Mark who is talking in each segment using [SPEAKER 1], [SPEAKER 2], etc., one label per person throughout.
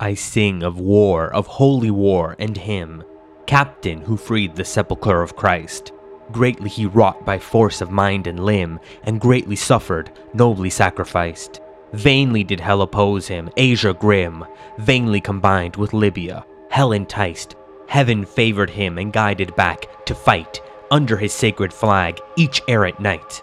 [SPEAKER 1] I sing of war, of holy war, and him, captain who freed the sepulchre of Christ. Greatly he wrought by force of mind and limb, and greatly suffered, nobly sacrificed. Vainly did hell oppose him, Asia grim, vainly combined with Libya. Hell enticed, heaven favored him and guided back to fight under his sacred flag each errant night.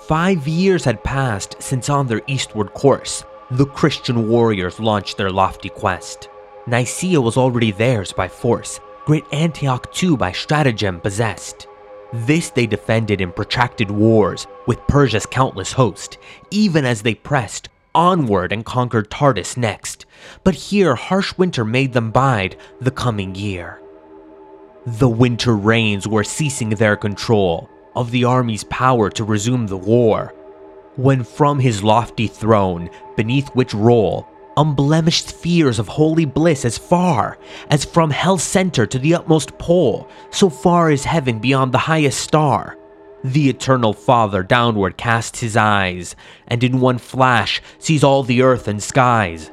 [SPEAKER 1] Five years had passed since on their eastward course, the Christian warriors launched their lofty quest. Nicaea was already theirs by force, great Antioch too by stratagem possessed. This they defended in protracted wars with Persia's countless host, even as they pressed onward and conquered Tardis next. But here harsh winter made them bide the coming year. The winter rains were ceasing their control of the army's power to resume the war, when from his lofty throne, beneath which roll unblemished spheres of holy bliss as far as from hell's center to the utmost pole, so far is heaven beyond the highest star. The eternal Father downward casts his eyes, and in one flash sees all the earth and skies.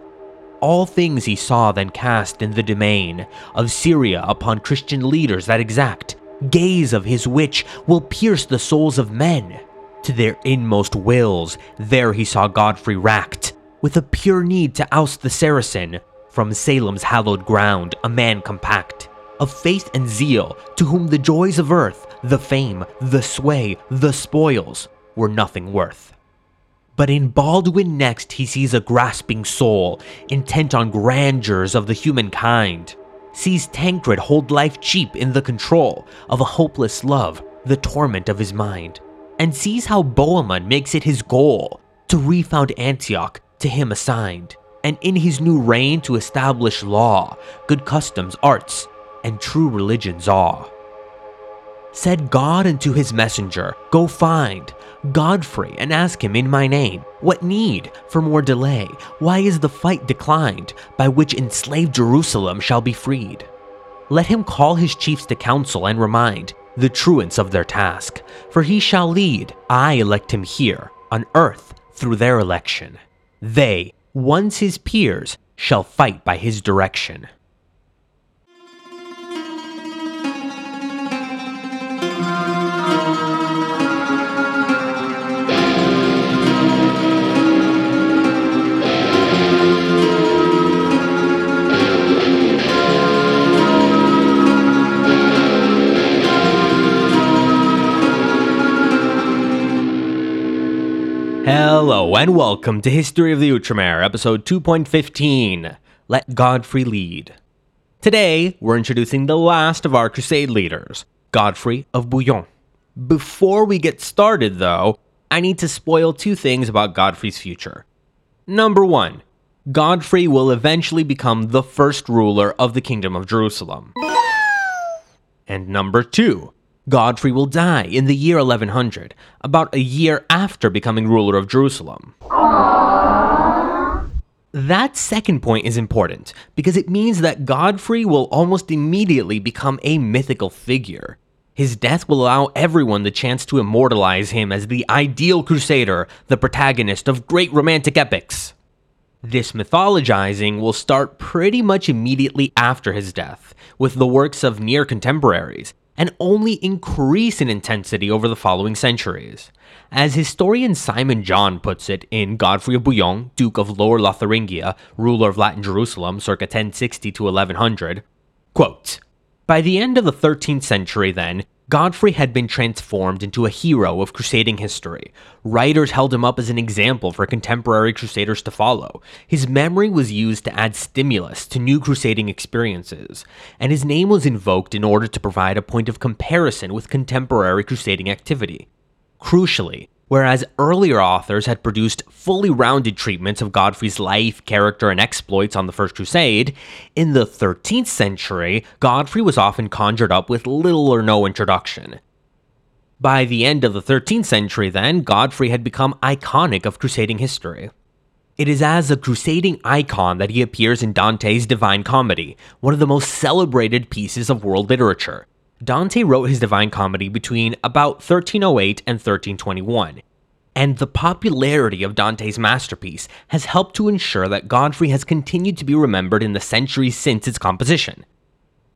[SPEAKER 1] All things he saw then cast in the domain of Syria upon Christian leaders that exact gaze of his which will pierce the souls of men to their inmost wills. There he saw Godfrey racked with a pure need to oust the Saracen from Salem's hallowed ground, a man compact of faith and zeal, to whom the joys of earth, the fame, the sway, the spoils were nothing worth. But in Baldwin next he sees a grasping soul, intent on grandeurs of the humankind, sees Tancred hold life cheap in the control of a hopeless love, the torment of his mind, and sees how Bohemond makes it his goal to refound Antioch to him assigned, and in his new reign to establish law, good customs, arts, and true religion's awe. Said God unto his messenger, Go find Godfrey and ask him in my name, What need for more delay? Why is the fight declined by which enslaved Jerusalem shall be freed? Let him call his chiefs to council and remind the truants of their task, for he shall lead. I elect him here on earth through their election. They, once his peers, shall fight by his direction. Hello and welcome to History of the Outremer, episode 2.15 Let Godfrey Lead. Today, we're introducing the last of our crusade leaders, Godfrey of Bouillon. Before we get started, though, I need to spoil two things about Godfrey's future. Number one, Godfrey will eventually become the first ruler of the Kingdom of Jerusalem. And number two, Godfrey will die in the year 1100, about a year after becoming ruler of Jerusalem. That second point is important because it means that Godfrey will almost immediately become a mythical figure. His death will allow everyone the chance to immortalize him as the ideal crusader, the protagonist of great romantic epics. This mythologizing will start pretty much immediately after his death, with the works of near contemporaries, and only increase in intensity over the following centuries. As historian Simon John puts it in Godfrey of Bouillon, Duke of Lower Lotharingia, ruler of Latin Jerusalem circa 1060 to 1100, quote, By the end of the 13th century, then, Godfrey had been transformed into a hero of crusading history. Writers held him up as an example for contemporary crusaders to follow. His memory was used to add stimulus to new crusading experiences, and his name was invoked in order to provide a point of comparison with contemporary crusading activity. Crucially, Whereas earlier authors had produced fully rounded treatments of Godfrey's life, character, and exploits on the First Crusade, in the 13th century, Godfrey was often conjured up with little or no introduction. By the end of the 13th century, then, Godfrey had become iconic of crusading history. It is as a crusading icon that he appears in Dante's Divine Comedy, one of the most celebrated pieces of world literature. Dante wrote his Divine Comedy between about 1308 and 1321, and the popularity of Dante's masterpiece has helped to ensure that Godfrey has continued to be remembered in the centuries since its composition.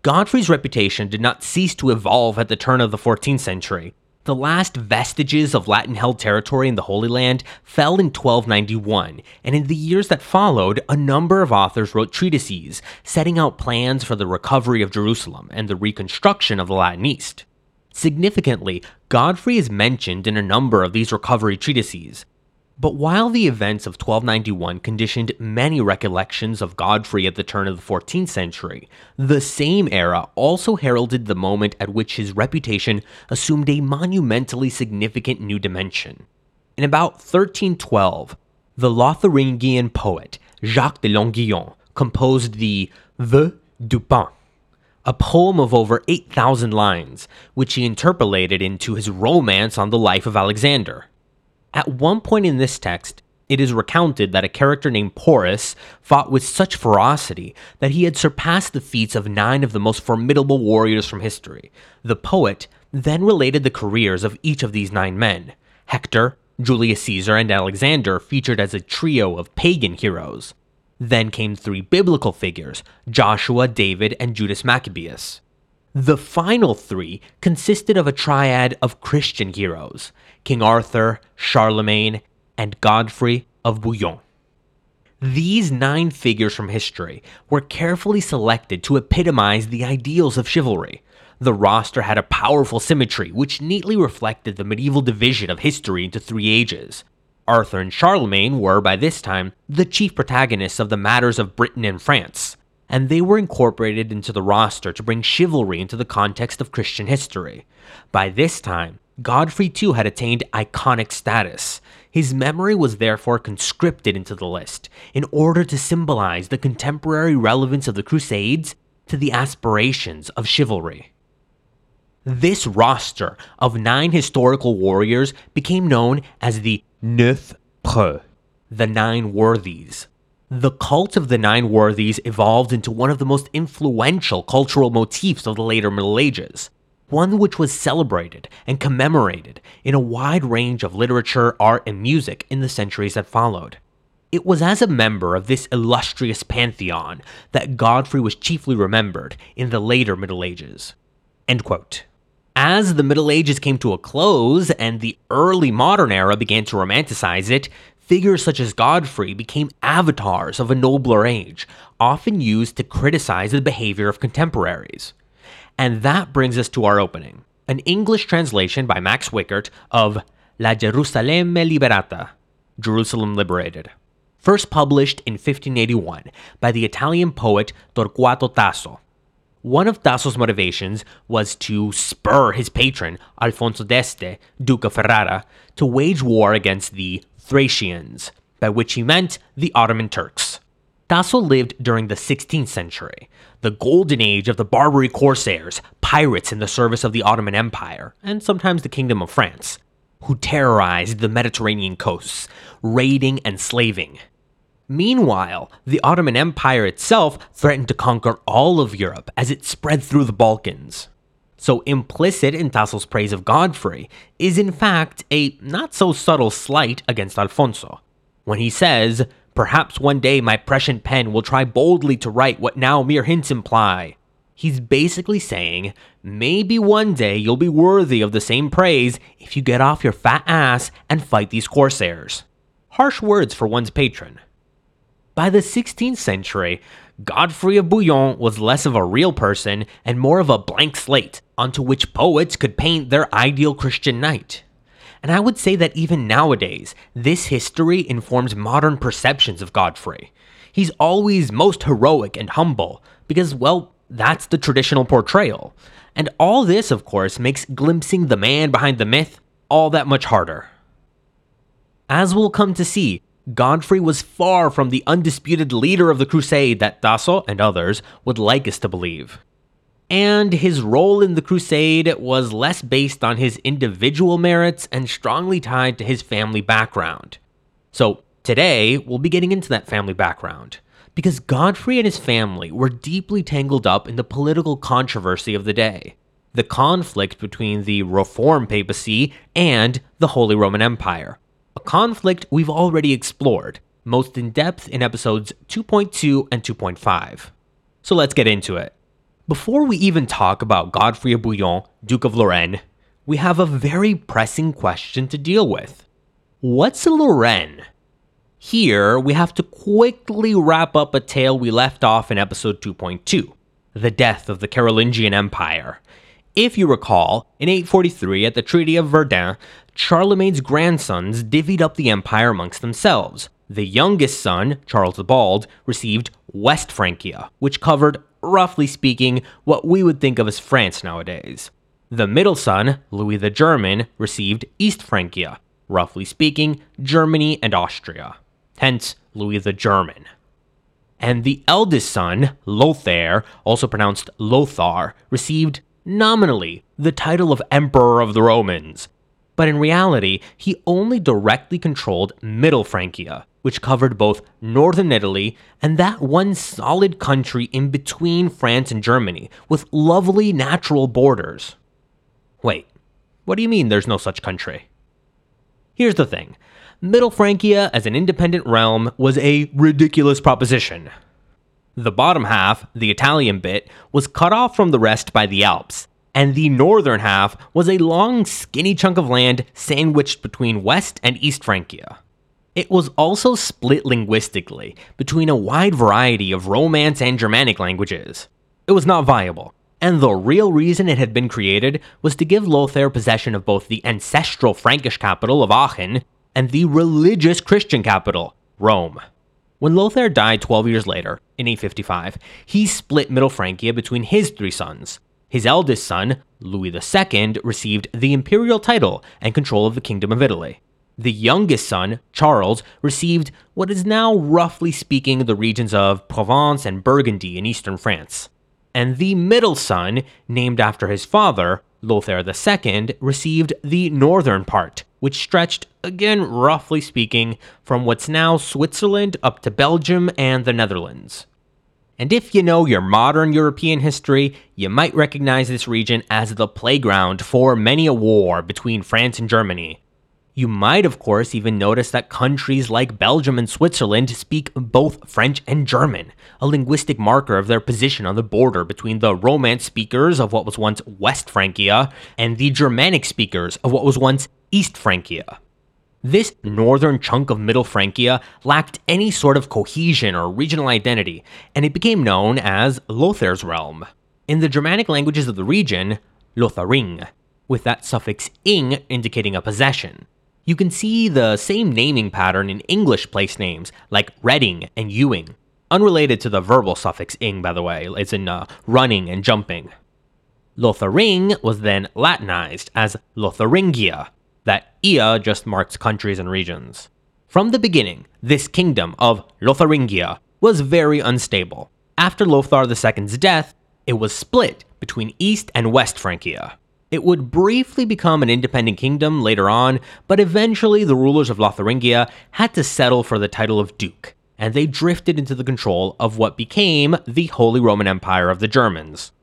[SPEAKER 1] Godfrey's reputation did not cease to evolve at the turn of the 14th century, the last vestiges of Latin held territory in the Holy Land fell in 1291, and in the years that followed, a number of authors wrote treatises setting out plans for the recovery of Jerusalem and the reconstruction of the Latin East. Significantly, Godfrey is mentioned in a number of these recovery treatises, but while the events of 1291 conditioned many recollections of Godfrey at the turn of the 14th century, the same era also heralded the moment at which his reputation assumed a monumentally significant new dimension. In about 1312, the Lotharingian poet Jacques de Longuyon composed the Vœux du Paon, a poem of over 8,000 lines, which he interpolated into his romance on the life of Alexander. At one point in this text, it is recounted that a character named Porus fought with such ferocity that he had surpassed the feats of nine of the most formidable warriors from history. The poet then related the careers of each of these nine men. Hector, Julius Caesar, and Alexander featured as a trio of pagan heroes. Then came three biblical figures Joshua, David, and Judas Maccabeus. The final three consisted of a triad of Christian heroes King Arthur, Charlemagne, and Godfrey of Bouillon. These nine figures from history were carefully selected to epitomize the ideals of chivalry. The roster had a powerful symmetry which neatly reflected the medieval division of history into three ages. Arthur and Charlemagne were, by this time, the chief protagonists of the matters of Britain and France and they were incorporated into the roster to bring chivalry into the context of Christian history. By this time, Godfrey too had attained iconic status. His memory was therefore conscripted into the list in order to symbolize the contemporary relevance of the Crusades to the aspirations of chivalry. This roster of nine historical warriors became known as the Neuf Preux, the Nine Worthies, the cult of the Nine Worthies evolved into one of the most influential cultural motifs of the later Middle Ages, one which was celebrated and commemorated in a wide range of literature, art, and music in the centuries that followed. It was as a member of this illustrious pantheon that Godfrey was chiefly remembered in the later Middle Ages. As the Middle Ages came to a close and the early modern era began to romanticize it, figures such as Godfrey became avatars of a nobler age, often used to criticize the behavior of contemporaries. And that brings us to our opening an English translation by Max Wickert of La Gerusalemme Liberata, Jerusalem Liberated, first published in 1581 by the Italian poet Torquato Tasso. One of Tasso's motivations was to spur his patron, Alfonso d'Este, Duke of Ferrara, to wage war against the Thracians, by which he meant the Ottoman Turks. Tasso lived during the 16th century, the golden age of the Barbary corsairs, pirates in the service of the Ottoman Empire, and sometimes the Kingdom of France, who terrorized the Mediterranean coasts, raiding and slaving. Meanwhile, the Ottoman Empire itself threatened to conquer all of Europe as it spread through the Balkans. So implicit in Tasso's praise of Godfrey is in fact a not so subtle slight against Alfonso. When he says, Perhaps one day my prescient pen will try boldly to write what now mere hints imply. He's basically saying, maybe one day you'll be worthy of the same praise if you get off your fat ass and fight these corsairs. Harsh words for one's patron. By the 16th century, Godfrey of Bouillon was less of a real person and more of a blank slate onto which poets could paint their ideal Christian knight. And I would say that even nowadays, this history informs modern perceptions of Godfrey. He's always most heroic and humble, because, well, that's the traditional portrayal. And all this, of course, makes glimpsing the man behind the myth all that much harder. As we'll come to see, Godfrey was far from the undisputed leader of the crusade that Tasso and others would like us to believe. And his role in the crusade was less based on his individual merits and strongly tied to his family background. So, today, we'll be getting into that family background. Because Godfrey and his family were deeply tangled up in the political controversy of the day the conflict between the Reform papacy and the Holy Roman Empire, a conflict we've already explored, most in depth in episodes 2.2 and 2.5. So let's get into it. Before we even talk about Godfrey of Bouillon, Duke of Lorraine, we have a very pressing question to deal with. What's a Lorraine? Here, we have to quickly wrap up a tale we left off in episode 2.2 the death of the Carolingian Empire. If you recall, in 843 at the Treaty of Verdun, Charlemagne's grandsons divvied up the empire amongst themselves. The youngest son, Charles the Bald, received West Francia, which covered, roughly speaking, what we would think of as France nowadays. The middle son, Louis the German, received East Francia, roughly speaking, Germany and Austria. Hence, Louis the German. And the eldest son, Lothair, also pronounced Lothar, received nominally the title of Emperor of the Romans. But in reality, he only directly controlled Middle Francia, which covered both northern Italy and that one solid country in between France and Germany, with lovely natural borders. Wait, what do you mean there's no such country? Here's the thing Middle Francia as an independent realm was a ridiculous proposition. The bottom half, the Italian bit, was cut off from the rest by the Alps, and the northern half was a long, skinny chunk of land sandwiched between West and East Francia. It was also split linguistically between a wide variety of Romance and Germanic languages. It was not viable, and the real reason it had been created was to give Lothair possession of both the ancestral Frankish capital of Aachen and the religious Christian capital, Rome. When Lothair died 12 years later, in 855, he split Middle Francia between his three sons. His eldest son, Louis II, received the imperial title and control of the Kingdom of Italy. The youngest son, Charles, received what is now, roughly speaking, the regions of Provence and Burgundy in eastern France. And the middle son, named after his father, Lothair II, received the northern part, which stretched, again roughly speaking, from what's now Switzerland up to Belgium and the Netherlands. And if you know your modern European history, you might recognize this region as the playground for many a war between France and Germany. You might, of course, even notice that countries like Belgium and Switzerland speak both French and German, a linguistic marker of their position on the border between the Romance speakers of what was once West Francia and the Germanic speakers of what was once East Francia. This northern chunk of Middle Francia lacked any sort of cohesion or regional identity, and it became known as Lothair's realm. In the Germanic languages of the region, Lotharing, with that suffix ing indicating a possession. You can see the same naming pattern in English place names like Reading and Ealing, unrelated to the verbal suffix ing, by the way, it's in uh, running and jumping. Lotharing was then Latinized as Lotharingia, that ia just marks countries and regions. From the beginning, this kingdom of Lotharingia was very unstable. After Lothar II's death, it was split between East and West Francia. It would briefly become an independent kingdom later on, but eventually the rulers of Lotharingia had to settle for the title of duke, and they drifted into the control of what became the Holy Roman Empire of the Germans.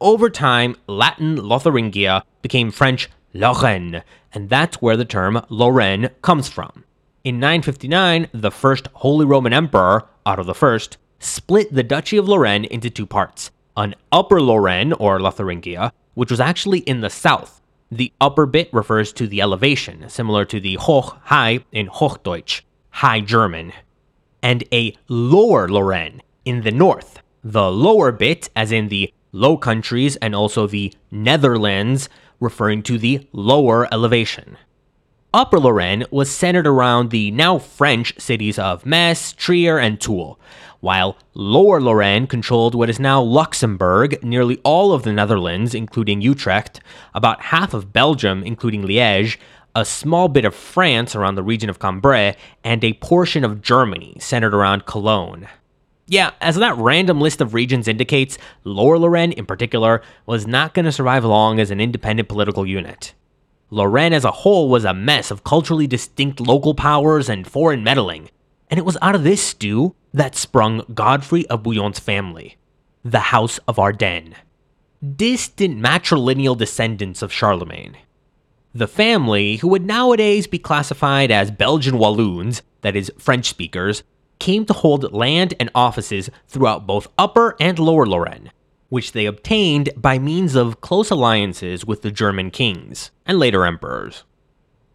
[SPEAKER 1] Over time, Latin Lotharingia became French Lorraine, and that's where the term Lorraine comes from. In 959, the first Holy Roman Emperor, Otto I, split the Duchy of Lorraine into two parts an Upper Lorraine, or Lotharingia, which was actually in the south. The upper bit refers to the elevation, similar to the Hoch, high in Hochdeutsch, High German, and a Lower Lorraine in the north. The lower bit, as in the Low Countries and also the Netherlands, referring to the lower elevation. Upper Lorraine was centered around the now French cities of Metz, Trier, and Toul, while Lower Lorraine controlled what is now Luxembourg, nearly all of the Netherlands, including Utrecht, about half of Belgium, including Liège, a small bit of France around the region of Cambrai, and a portion of Germany centered around Cologne. Yeah, as that random list of regions indicates, Lower Lorraine in particular was not going to survive long as an independent political unit. Lorraine as a whole was a mess of culturally distinct local powers and foreign meddling, and it was out of this stew that sprung Godfrey of Bouillon's family, the House of Ardennes, distant matrilineal descendants of Charlemagne. The family, who would nowadays be classified as Belgian Walloons, that is, French speakers, came to hold land and offices throughout both Upper and Lower Lorraine, which they obtained by means of close alliances with the German kings and later emperors.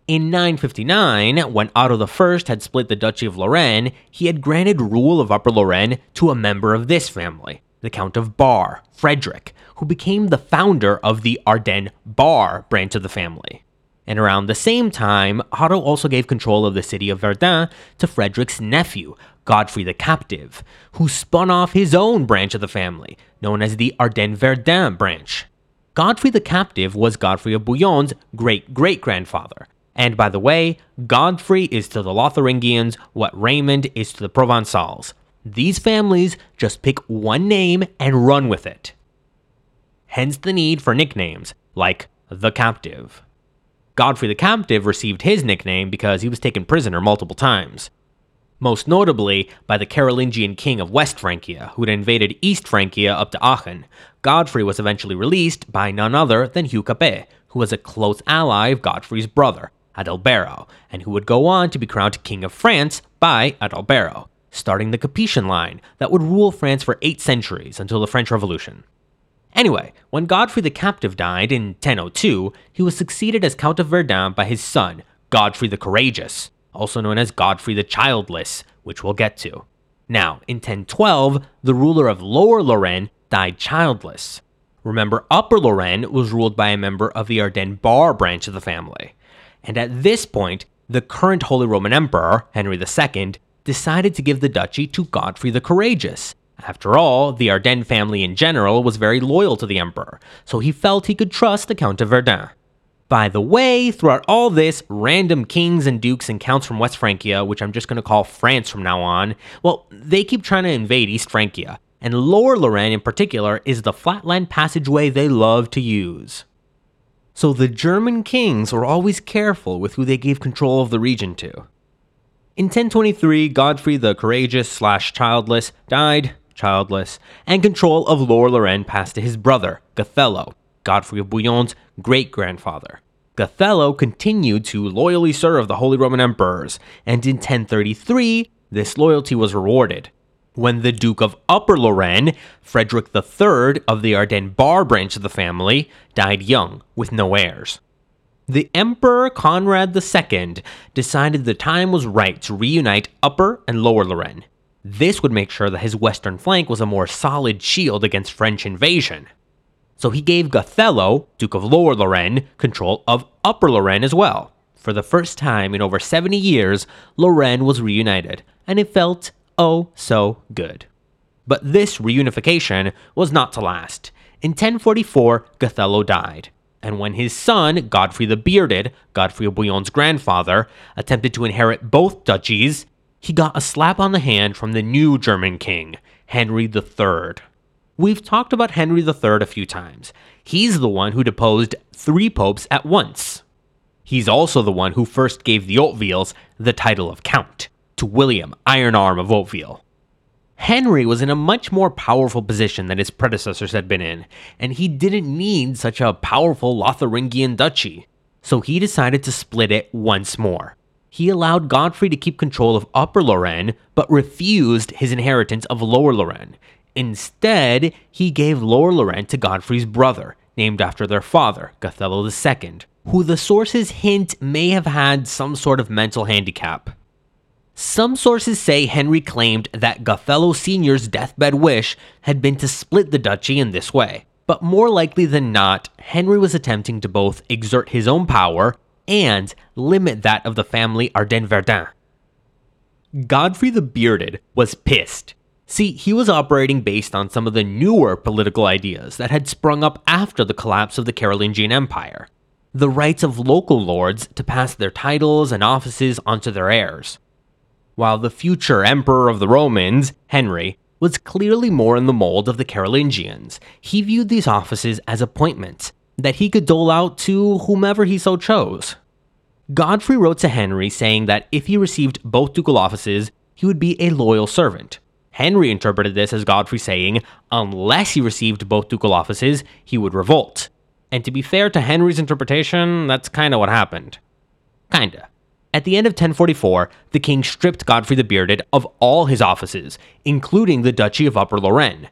[SPEAKER 1] In 959, when Otto I had split the Duchy of Lorraine, he had granted rule of Upper Lorraine to a member of this family, the Count of Bar, Frederick, who became the founder of the Ardennes Bar branch of the family. And around the same time, Otto also gave control of the city of Verdun to Frederick's nephew, Godfrey the Captive, who spun off his own branch of the family, known as the Ardennes Verdun branch. Godfrey the Captive was Godfrey of Bouillon's great great grandfather. And by the way, Godfrey is to the Lotharingians what Raymond is to the Provençals. These families just pick one name and run with it. Hence the need for nicknames, like the Captive. Godfrey the Captive received his nickname because he was taken prisoner multiple times. Most notably by the Carolingian king of West Francia, who had invaded East Francia up to Aachen. Godfrey was eventually released by none other than Hugh Capet, who was a close ally of Godfrey's brother, Adalbero, and who would go on to be crowned King of France by Adalbero, starting the Capetian line that would rule France for eight centuries until the French Revolution. Anyway, when Godfrey the Captive died in 1002, he was succeeded as Count of Verdun by his son, Godfrey the Courageous, also known as Godfrey the Childless, which we'll get to. Now, in 1012, the ruler of Lower Lorraine died childless. Remember, Upper Lorraine was ruled by a member of the Ardennes Bar branch of the family. And at this point, the current Holy Roman Emperor, Henry II, decided to give the duchy to Godfrey the Courageous, after all, the Ardennes family in general was very loyal to the emperor, so he felt he could trust the Count of Verdun. By the way, throughout all this, random kings and dukes and counts from West Francia, which I'm just going to call France from now on, well, they keep trying to invade East Francia, and Lower Lorraine in particular is the flatland passageway they love to use. So the German kings were always careful with who they gave control of the region to. In 1023, Godfrey the Courageous slash Childless died, childless, and control of Lower Lorraine passed to his brother, Gothelo, Godfrey of Bouillon's great grandfather. Gothelo continued to loyally serve the Holy Roman Emperors, and in 1033, this loyalty was rewarded. When the Duke of Upper Lorraine, Frederick III of the Ardennes Bar branch of the family, died young, with no heirs. The Emperor Conrad II decided the time was right to reunite Upper and Lower Lorraine, this would make sure that his western flank was a more solid shield against French invasion. So he gave Gothelo, Duke of Lower Lorraine, control of Upper Lorraine as well. For the first time in over 70 years, Lorraine was reunited, and it felt oh so good. But this reunification was not to last. In 1044, Gothelo died, and when his son, Godfrey the Bearded, Godfrey of Bouillon's grandfather, attempted to inherit both duchies, he got a slap on the hand from the new German king, Henry III. We've talked about Henry III a few times. He's the one who deposed three popes at once. He's also the one who first gave the Hautevilles the title of Count to William Iron Arm of Hauteville. Henry was in a much more powerful position than his predecessors had been in, and he didn't need such a powerful Lotharingian duchy, so he decided to split it once more he allowed Godfrey to keep control of Upper Lorraine, but refused his inheritance of Lower Lorraine. Instead, he gave Lower Lorraine to Godfrey's brother, named after their father, Gothelo II, who the sources hint may have had some sort of mental handicap. Some sources say Henry claimed that Gothelo Sr.'s deathbed wish had been to split the duchy in this way. But more likely than not, Henry was attempting to both exert his own power and limit that of the family Ardennes Verdun. Godfrey the Bearded was pissed. See, he was operating based on some of the newer political ideas that had sprung up after the collapse of the Carolingian Empire. The rights of local lords to pass their titles and offices onto their heirs. While the future emperor of the Romans, Henry, was clearly more in the mold of the Carolingians, he viewed these offices as appointments that he could dole out to whomever he so chose. Godfrey wrote to Henry saying that if he received both ducal offices, he would be a loyal servant. Henry interpreted this as Godfrey saying, unless he received both ducal offices, he would revolt.
[SPEAKER 2] And to be fair to Henry's interpretation, that's kind of what happened. Kinda. At the end of 1044, the king stripped Godfrey the Bearded of all his offices, including the Duchy of Upper Lorraine.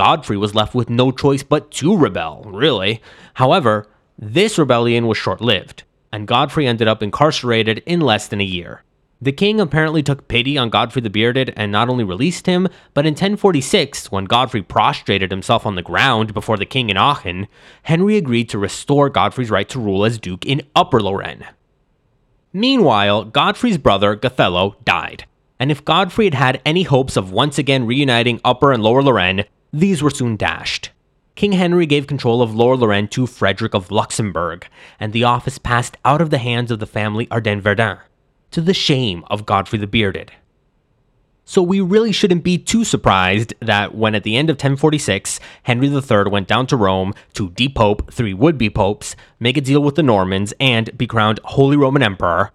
[SPEAKER 2] Godfrey was left with no choice but to rebel, really. However, this rebellion was short lived, and Godfrey ended up incarcerated in less than a year. The king apparently took pity on Godfrey the Bearded and not only released him, but in 1046, when Godfrey prostrated himself on the ground before the king in Aachen, Henry agreed to restore Godfrey's right to rule as duke in Upper Lorraine. Meanwhile, Godfrey's brother, Gothelo, died, and if Godfrey had had any hopes of once again reuniting Upper and Lower Lorraine, these were soon dashed. King Henry gave control of Lower Lorraine to Frederick of Luxembourg, and the office passed out of the hands of the family Ardenne Verdun, to the shame of Godfrey the Bearded. So we really shouldn't be too surprised that when at the end of 1046, Henry III went down to Rome to depope three would-be popes, make a deal with the Normans, and be crowned Holy Roman Emperor,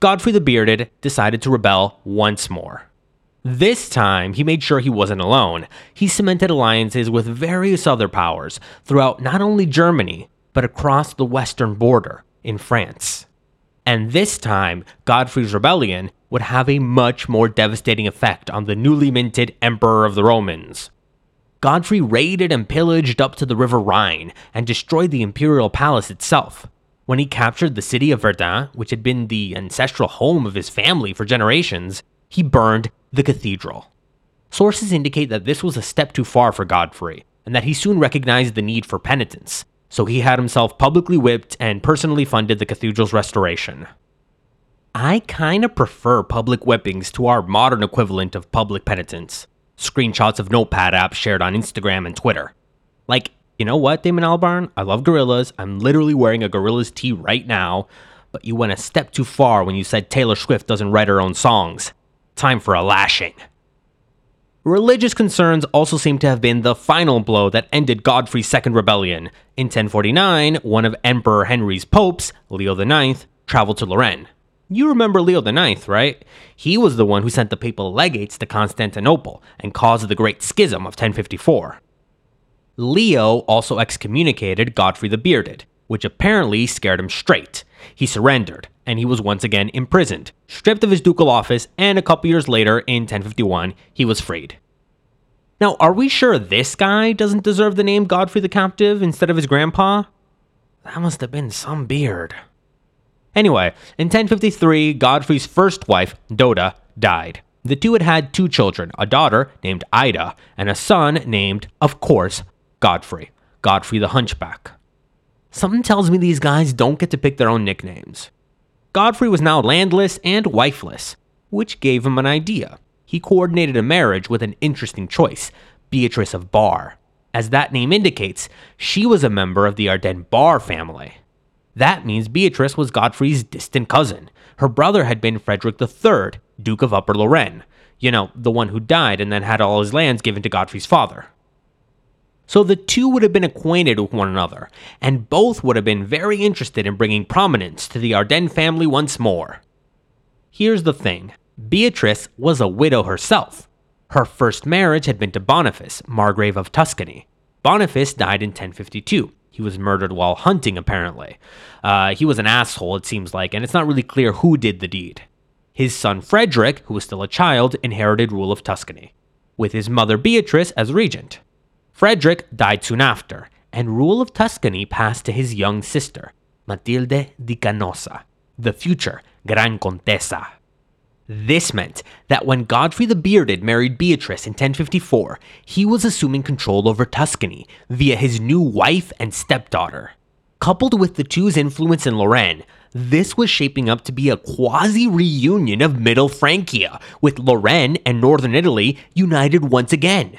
[SPEAKER 2] Godfrey the Bearded decided to rebel once more. This time, he made sure he wasn't alone. He cemented alliances with various other powers throughout not only Germany, but across the western border in France. And this time, Godfrey's rebellion would have a much more devastating effect on the newly minted Emperor of the Romans. Godfrey raided and pillaged up to the River Rhine and destroyed the imperial palace itself. When he captured the city of Verdun, which had been the ancestral home of his family for generations, he burned the cathedral. Sources indicate that this was a step too far for Godfrey, and that he soon recognized the need for penitence, so he had himself publicly whipped and personally funded the cathedral's restoration. I kinda prefer public whippings to our modern equivalent of public penitence. Screenshots of notepad apps shared on Instagram and Twitter. Like, you know what, Damon Albarn? I love Gorillaz. I'm literally wearing a Gorillaz tee right now, but you went a step too far when you said Taylor Swift doesn't write her own songs. Time for a lashing. Religious concerns also seem to have been the final blow that ended Godfrey's second rebellion. In 1049, one of Emperor Henry's popes, Leo IX, traveled to Lorraine. You remember Leo IX, right? He was the one who sent the papal legates to Constantinople and caused the Great Schism of 1054. Leo also excommunicated Godfrey the Bearded, which apparently scared him straight. He surrendered, and he was once again imprisoned, stripped of his ducal office, and a couple years later, in 1051, he was freed. Now, are we sure this guy doesn't deserve the name Godfrey the Captive instead of his grandpa? That must have been some beard. Anyway, in 1053, Godfrey's first wife, Doda, died. The two had had two children, a daughter named Ida, and a son named, of course, Godfrey. Godfrey the Hunchback. Something tells me these guys don't get to pick their own nicknames. Godfrey was now landless and wifeless, which gave him an idea. He coordinated a marriage with an interesting choice, Beatrice of Bar. As that name indicates, she was a member of the Ardenne Bar family. That means Beatrice was Godfrey's distant cousin. Her brother had been Frederick III, Duke of Upper Lorraine. You know, the one who died and then had all his lands given to Godfrey's father. So the two would have been acquainted with one another, and both would have been very interested in bringing prominence to the Ardenne family once more. Here's the thing Beatrice was a widow herself. Her first marriage had been to Boniface, Margrave of Tuscany. Boniface died in 1052, he was murdered while hunting, apparently. Uh, he was an asshole, it seems like, and it's not really clear who did the deed. His son Frederick, who was still a child, inherited rule of Tuscany, with his mother Beatrice as regent. Frederick died soon after, and rule of Tuscany passed to his young sister, Matilde di Canossa, the future Gran Contessa. This meant that when Godfrey the Bearded married Beatrice in 1054, he was assuming control over Tuscany via his new wife and stepdaughter. Coupled with the two's influence in Lorraine, this was shaping up to be a quasi reunion of Middle Francia, with Lorraine and Northern Italy united once again.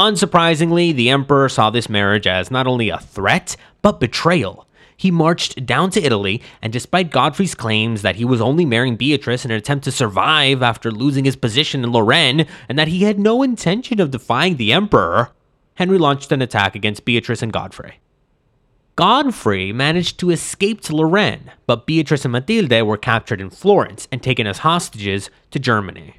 [SPEAKER 2] Unsurprisingly, the Emperor saw this marriage as not only a threat, but betrayal he marched down to Italy, and despite Godfrey's claims that he was only marrying Beatrice in an attempt to survive after losing his position in Lorraine, and that he had no intention of defying the emperor, Henry launched an attack against Beatrice and Godfrey. Godfrey managed to escape to Lorraine, but Beatrice and Matilde were captured in Florence and taken as hostages to Germany.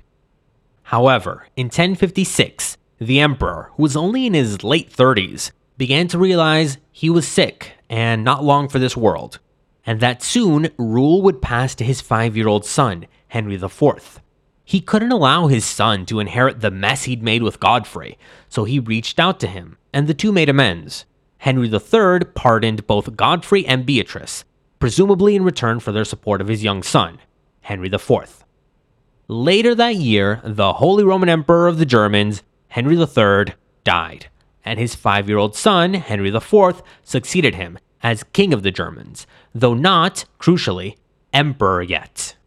[SPEAKER 2] However, in 1056, the emperor, who was only in his late 30s, began to realize he was sick and not long for this world, and that soon rule would pass to his five year old son, Henry IV. He couldn't allow his son to inherit the mess he'd made with Godfrey, so he reached out to him, and the two made amends. Henry III pardoned both Godfrey and Beatrice, presumably in return for their support of his young son, Henry IV. Later that year, the Holy Roman Emperor of the Germans, Henry III, died, and his five year old son, Henry IV, succeeded him as King of the Germans, though not, crucially, Emperor yet.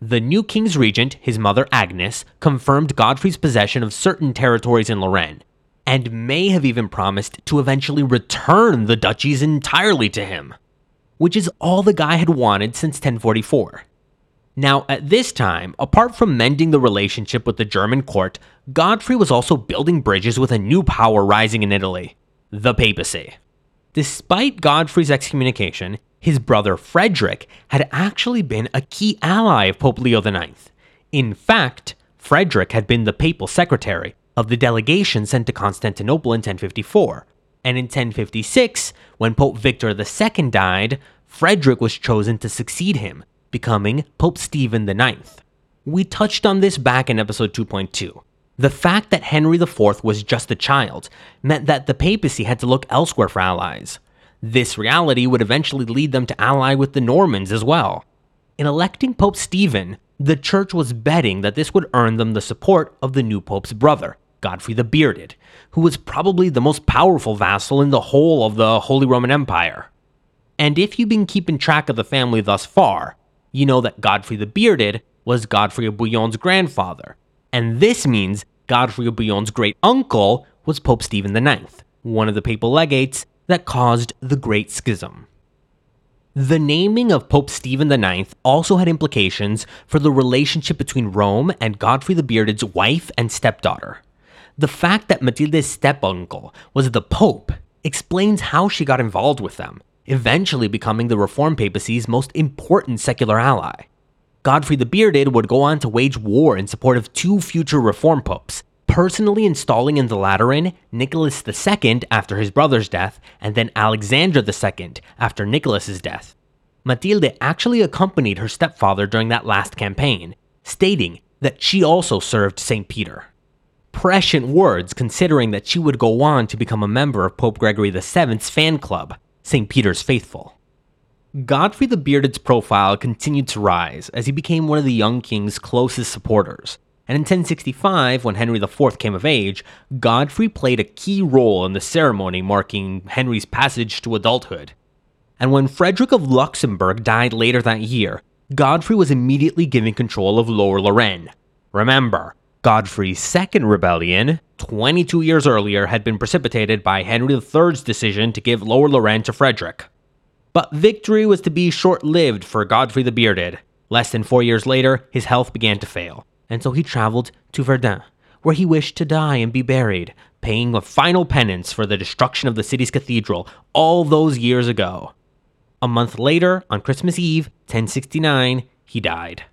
[SPEAKER 2] The new king's regent, his mother Agnes, confirmed Godfrey's possession of certain territories in Lorraine, and may have even promised to eventually return the duchies entirely to him, which is all the guy had wanted since 1044. Now, at this time, apart from mending the relationship with the German court, Godfrey was also building bridges with a new power rising in Italy the papacy. Despite Godfrey's excommunication, his brother Frederick had actually been a key ally of Pope Leo IX. In fact, Frederick had been the papal secretary of the delegation sent to Constantinople in 1054. And in 1056, when Pope Victor II died, Frederick was chosen to succeed him, becoming Pope Stephen IX. We touched on this back in episode 2.2. The fact that Henry IV was just a child meant that the papacy had to look elsewhere for allies. This reality would eventually lead them to ally with the Normans as well. In electing Pope Stephen, the church was betting that this would earn them the support of the new pope's brother, Godfrey the Bearded, who was probably the most powerful vassal in the whole of the Holy Roman Empire. And if you've been keeping track of the family thus far, you know that Godfrey the Bearded was Godfrey of Bouillon's grandfather, and this means Godfrey of Bouillon's great uncle was Pope Stephen IX, one of the papal legates that caused the Great Schism. The naming of Pope Stephen IX also had implications for the relationship between Rome and Godfrey the Bearded's wife and stepdaughter. The fact that Matilde's step-uncle was the Pope explains how she got involved with them, eventually becoming the Reformed papacy's most important secular ally. Godfrey the Bearded would go on to wage war in support of two future Reform popes, personally installing in the Lateran Nicholas II after his brother's death, and then Alexander II after Nicholas's death. Matilde actually accompanied her stepfather during that last campaign, stating that she also served St. Peter. Prescient words considering that she would go on to become a member of Pope Gregory VII's fan club, St. Peter's Faithful. Godfrey the Bearded's profile continued to rise as he became one of the young king's closest supporters, and in 1065, when Henry IV came of age, Godfrey played a key role in the ceremony marking Henry's passage to adulthood. And when Frederick of Luxembourg died later that year, Godfrey was immediately given control of Lower Lorraine. Remember, Godfrey's second rebellion, 22 years earlier, had been precipitated by Henry III's decision to give Lower Lorraine to Frederick. But victory was to be short lived for Godfrey the Bearded. Less than four years later, his health began to fail and so he traveled to Verdun, where he wished to die and be buried, paying a final penance for the destruction of the city's cathedral all those years ago. A month later, on Christmas Eve, 1069, he died.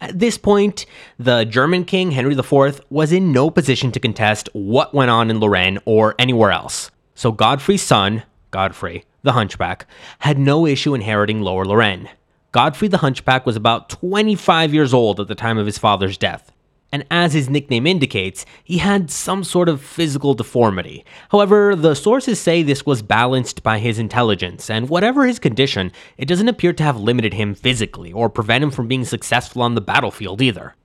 [SPEAKER 2] At this point, the German king Henry IV was in no position to contest what went on in Lorraine or anywhere else. So Godfrey's son, Godfrey, the Hunchback, had no issue inheriting Lower Lorraine. Godfrey the Hunchback was about 25 years old at the time of his father's death, and as his nickname indicates, he had some sort of physical deformity. However, the sources say this was balanced by his intelligence, and whatever his condition, it doesn't appear to have limited him physically or prevent him from being successful on the battlefield either.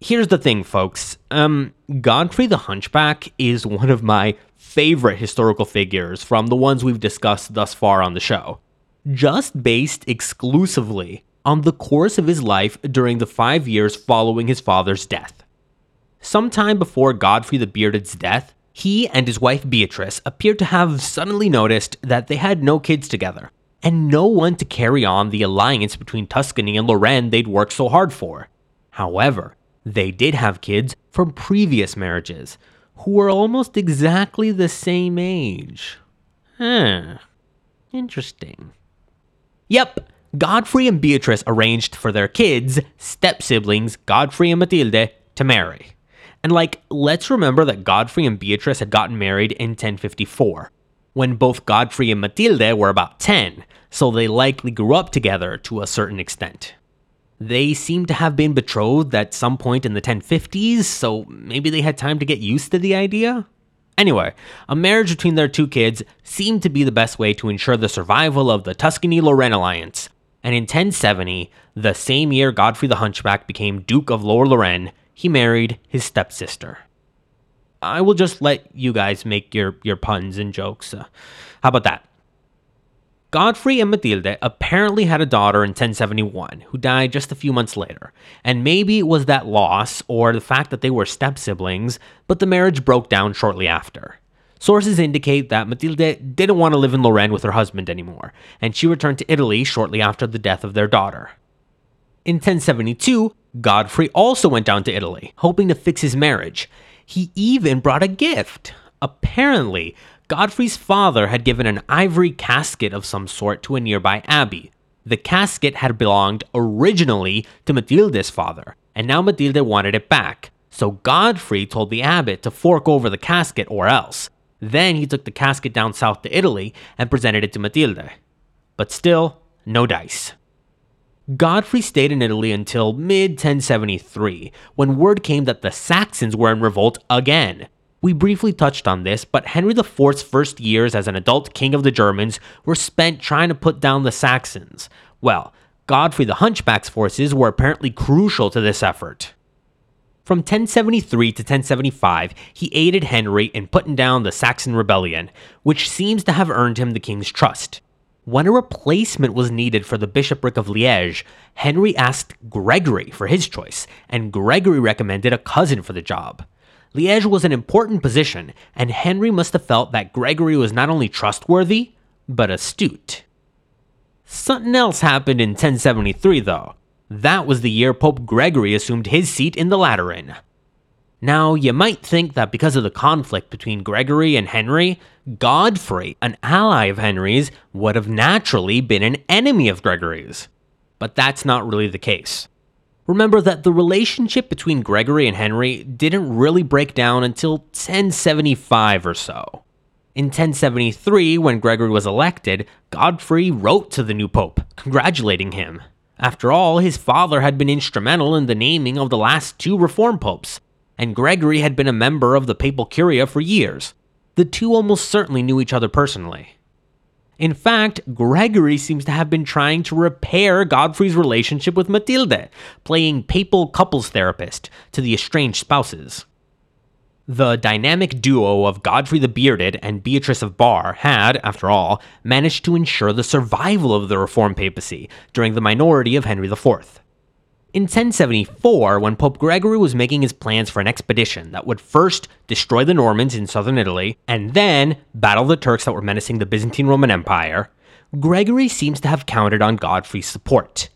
[SPEAKER 2] Here's the thing, folks. Um, Godfrey the Hunchback is one of my favorite historical figures from the ones we've discussed thus far on the show just based exclusively on the course of his life during the five years following his father's death. Sometime before Godfrey the Bearded's death, he and his wife Beatrice appeared to have suddenly noticed that they had no kids together, and no one to carry on the alliance between Tuscany and Lorraine they'd worked so hard for. However, they did have kids from previous marriages, who were almost exactly the same age. Huh. Interesting. Yep, Godfrey and Beatrice arranged for their kids, step siblings Godfrey and Matilde, to marry. And like, let's remember that Godfrey and Beatrice had gotten married in 1054, when both Godfrey and Matilde were about 10, so they likely grew up together to a certain extent. They seem to have been betrothed at some point in the 1050s, so maybe they had time to get used to the idea? Anyway, a marriage between their two kids seemed to be the best way to ensure the survival of the Tuscany Lorraine alliance. And in 1070, the same year Godfrey the Hunchback became Duke of Lower Lorraine, he married his stepsister. I will just let you guys make your, your puns and jokes. Uh, how about that? Godfrey and Matilde apparently had a daughter in 1071 who died just a few months later, and maybe it was that loss or the fact that they were step siblings, but the marriage broke down shortly after. Sources indicate that Matilde didn't want to live in Lorraine with her husband anymore, and she returned to Italy shortly after the death of their daughter. In 1072, Godfrey also went down to Italy, hoping to fix his marriage. He even brought a gift. Apparently, Godfrey's father had given an ivory casket of some sort to a nearby abbey. The casket had belonged originally to Matilde's father, and now Matilde wanted it back. So Godfrey told the abbot to fork over the casket or else. Then he took the casket down south to Italy and presented it to Matilde. But still, no dice. Godfrey stayed in Italy until mid 1073, when word came that the Saxons were in revolt again. We briefly touched on this, but Henry IV's first years as an adult king of the Germans were spent trying to put down the Saxons. Well, Godfrey the Hunchback's forces were apparently crucial to this effort. From 1073 to 1075, he aided Henry in putting down the Saxon rebellion, which seems to have earned him the king's trust. When a replacement was needed for the bishopric of Liège, Henry asked Gregory for his choice, and Gregory recommended a cousin for the job. Liège was an important position, and Henry must have felt that Gregory was not only trustworthy, but astute. Something else happened in 1073, though. That was the year Pope Gregory assumed his seat in the Lateran. Now, you might think that because of the conflict between Gregory and Henry, Godfrey, an ally of Henry's, would have naturally been an enemy of Gregory's. But that's not really the case. Remember that the relationship between Gregory and Henry didn't really break down until 1075 or so. In 1073, when Gregory was elected, Godfrey wrote to the new pope, congratulating him. After all, his father had been instrumental in the naming of the last two reform popes, and Gregory had been a member of the papal curia for years. The two almost certainly knew each other personally. In fact, Gregory seems to have been trying to repair Godfrey's relationship with Matilde, playing papal couples therapist to the estranged spouses. The dynamic duo of Godfrey the Bearded and Beatrice of Bar had, after all, managed to ensure the survival of the Reformed papacy during the minority of Henry IV. In 1074, when Pope Gregory was making his plans for an expedition that would first destroy the Normans in southern Italy and then battle the Turks that were menacing the Byzantine Roman Empire, Gregory seems to have counted on Godfrey's support.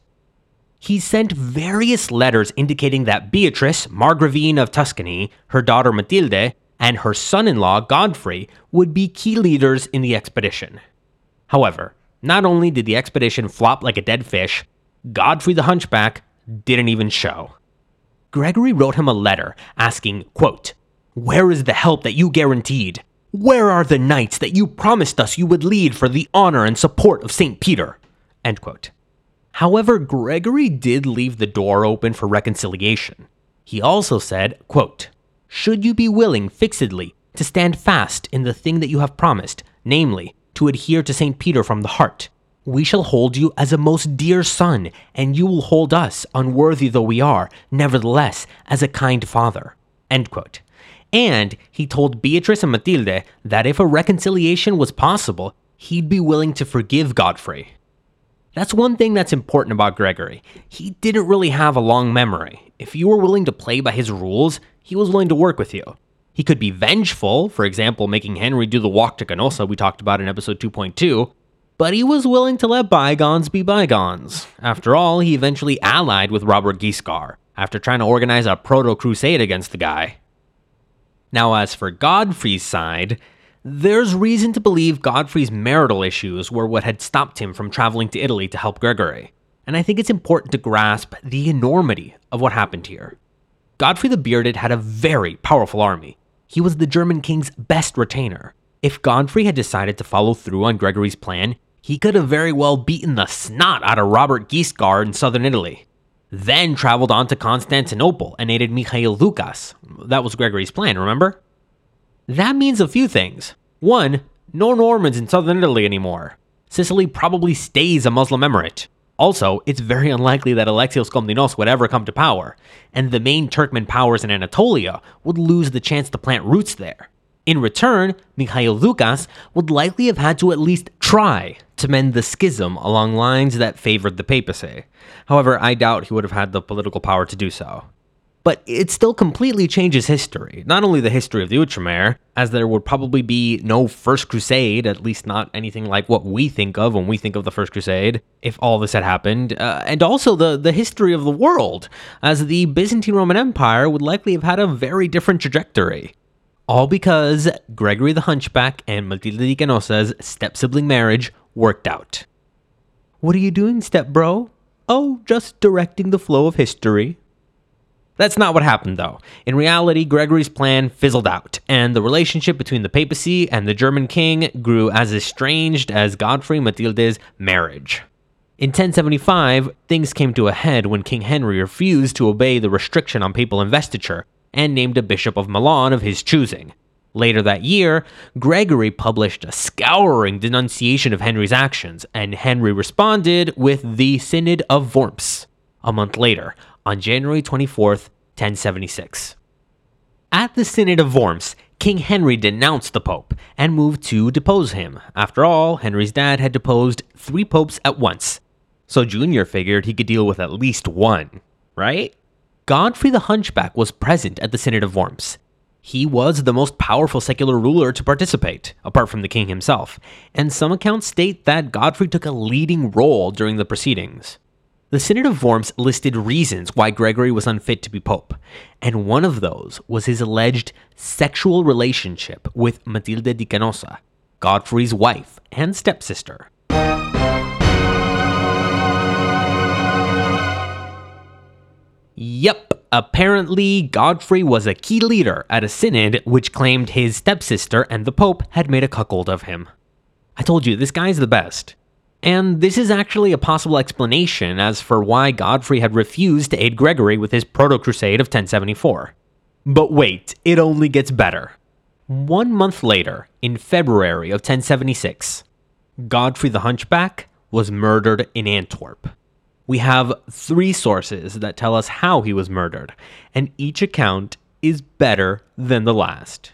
[SPEAKER 2] He sent various letters indicating that Beatrice, Margravine of Tuscany, her daughter Matilde, and her son in law Godfrey would be key leaders in the expedition. However, not only did the expedition flop like a dead fish, Godfrey the Hunchback didn't even show. Gregory wrote him a letter asking, quote, Where is the help that you guaranteed? Where are the knights that you promised us you would lead for the honor and support of St. Peter? End quote. However, Gregory did leave the door open for reconciliation. He also said, quote, Should you be willing fixedly to stand fast in the thing that you have promised, namely, to adhere to St. Peter from the heart, we shall hold you as a most dear son, and you will hold us, unworthy though we are, nevertheless, as a kind father. And he told Beatrice and Matilde that if a reconciliation was possible, he'd be willing to forgive Godfrey. That's one thing that's important about Gregory. He didn't really have a long memory. If you were willing to play by his rules, he was willing to work with you. He could be vengeful, for example, making Henry do the walk to Canossa we talked about in episode 2.2, but he was willing to let bygones be bygones. After all, he eventually allied with Robert Guiscard after trying to organize a proto crusade against the guy. Now, as for Godfrey's side, there's reason to believe Godfrey's marital issues were what had stopped him from traveling to Italy to help Gregory. And I think it's important to grasp the enormity of what happened here. Godfrey the Bearded had a very powerful army. He was the German king's best retainer. If Godfrey had decided to follow through on Gregory's plan, he could have very well beaten the snot out of Robert Guiscard in southern Italy. Then traveled on to Constantinople and aided Mikhail Doukas. That was Gregory's plan, remember? That means a few things. One, no Normans in southern Italy anymore. Sicily probably stays a Muslim emirate. Also, it's very unlikely that Alexios Komnenos would ever come to power, and the main Turkmen powers in Anatolia would lose the chance to plant roots there. In return, Mikhail Doukas would likely have had to at least try to mend the schism along lines that favored the papacy. However, I doubt he would have had the political power to do so. But it still completely changes history, not only the history of the Outremer, as there would probably be no First Crusade, at least not anything like what we think of when we think of the First Crusade, if all this had happened, uh, and also the, the history of the world, as the Byzantine Roman Empire would likely have had a very different trajectory. All because Gregory the Hunchback and Matilde di Canosa's step sibling marriage worked out. What are you doing, step bro? Oh, just directing the flow of history. That's not what happened, though. In reality, Gregory's plan fizzled out, and the relationship between the papacy and the German king grew as estranged as Godfrey Matilde's marriage. In 1075, things came to a head when King Henry refused to obey the restriction on papal investiture and named a bishop of Milan of his choosing. Later that year, Gregory published a scouring denunciation of Henry's actions, and Henry responded with the Synod of Worms. A month later, on January 24, 1076. At the Synod of Worms, King Henry denounced the Pope and moved to depose him. After all, Henry's dad had deposed three popes at once, so Junior figured he could deal with at least one, right? Godfrey the Hunchback was present at the Synod of Worms. He was the most powerful secular ruler to participate, apart from the king himself, and some accounts state that Godfrey took a leading role during the proceedings. The Synod of Worms listed reasons why Gregory was unfit to be pope, and one of those was his alleged sexual relationship with Matilde di Canosa, Godfrey's wife and stepsister. Yep, apparently Godfrey was a key leader at a synod which claimed his stepsister and the Pope had made a cuckold of him. I told you, this guy's the best. And this is actually a possible explanation as for why Godfrey had refused to aid Gregory with his proto crusade of 1074. But wait, it only gets better. One month later, in February of 1076, Godfrey the Hunchback was murdered in Antwerp. We have three sources that tell us how he was murdered, and each account is better than the last.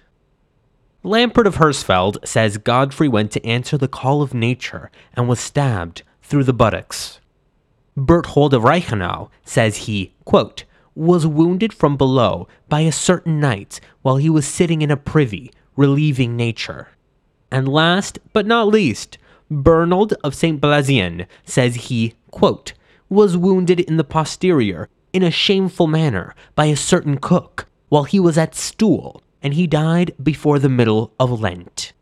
[SPEAKER 2] Lampert of Hersfeld says Godfrey went to answer the call of nature and was stabbed through the buttocks. Berthold of Reichenau says he, quote, was wounded from below by a certain knight while he was sitting in a privy, relieving nature. And last but not least, Bernold of St. Blasien says he, quote, was wounded in the posterior in a shameful manner by a certain cook while he was at stool and he died before the middle of Lent.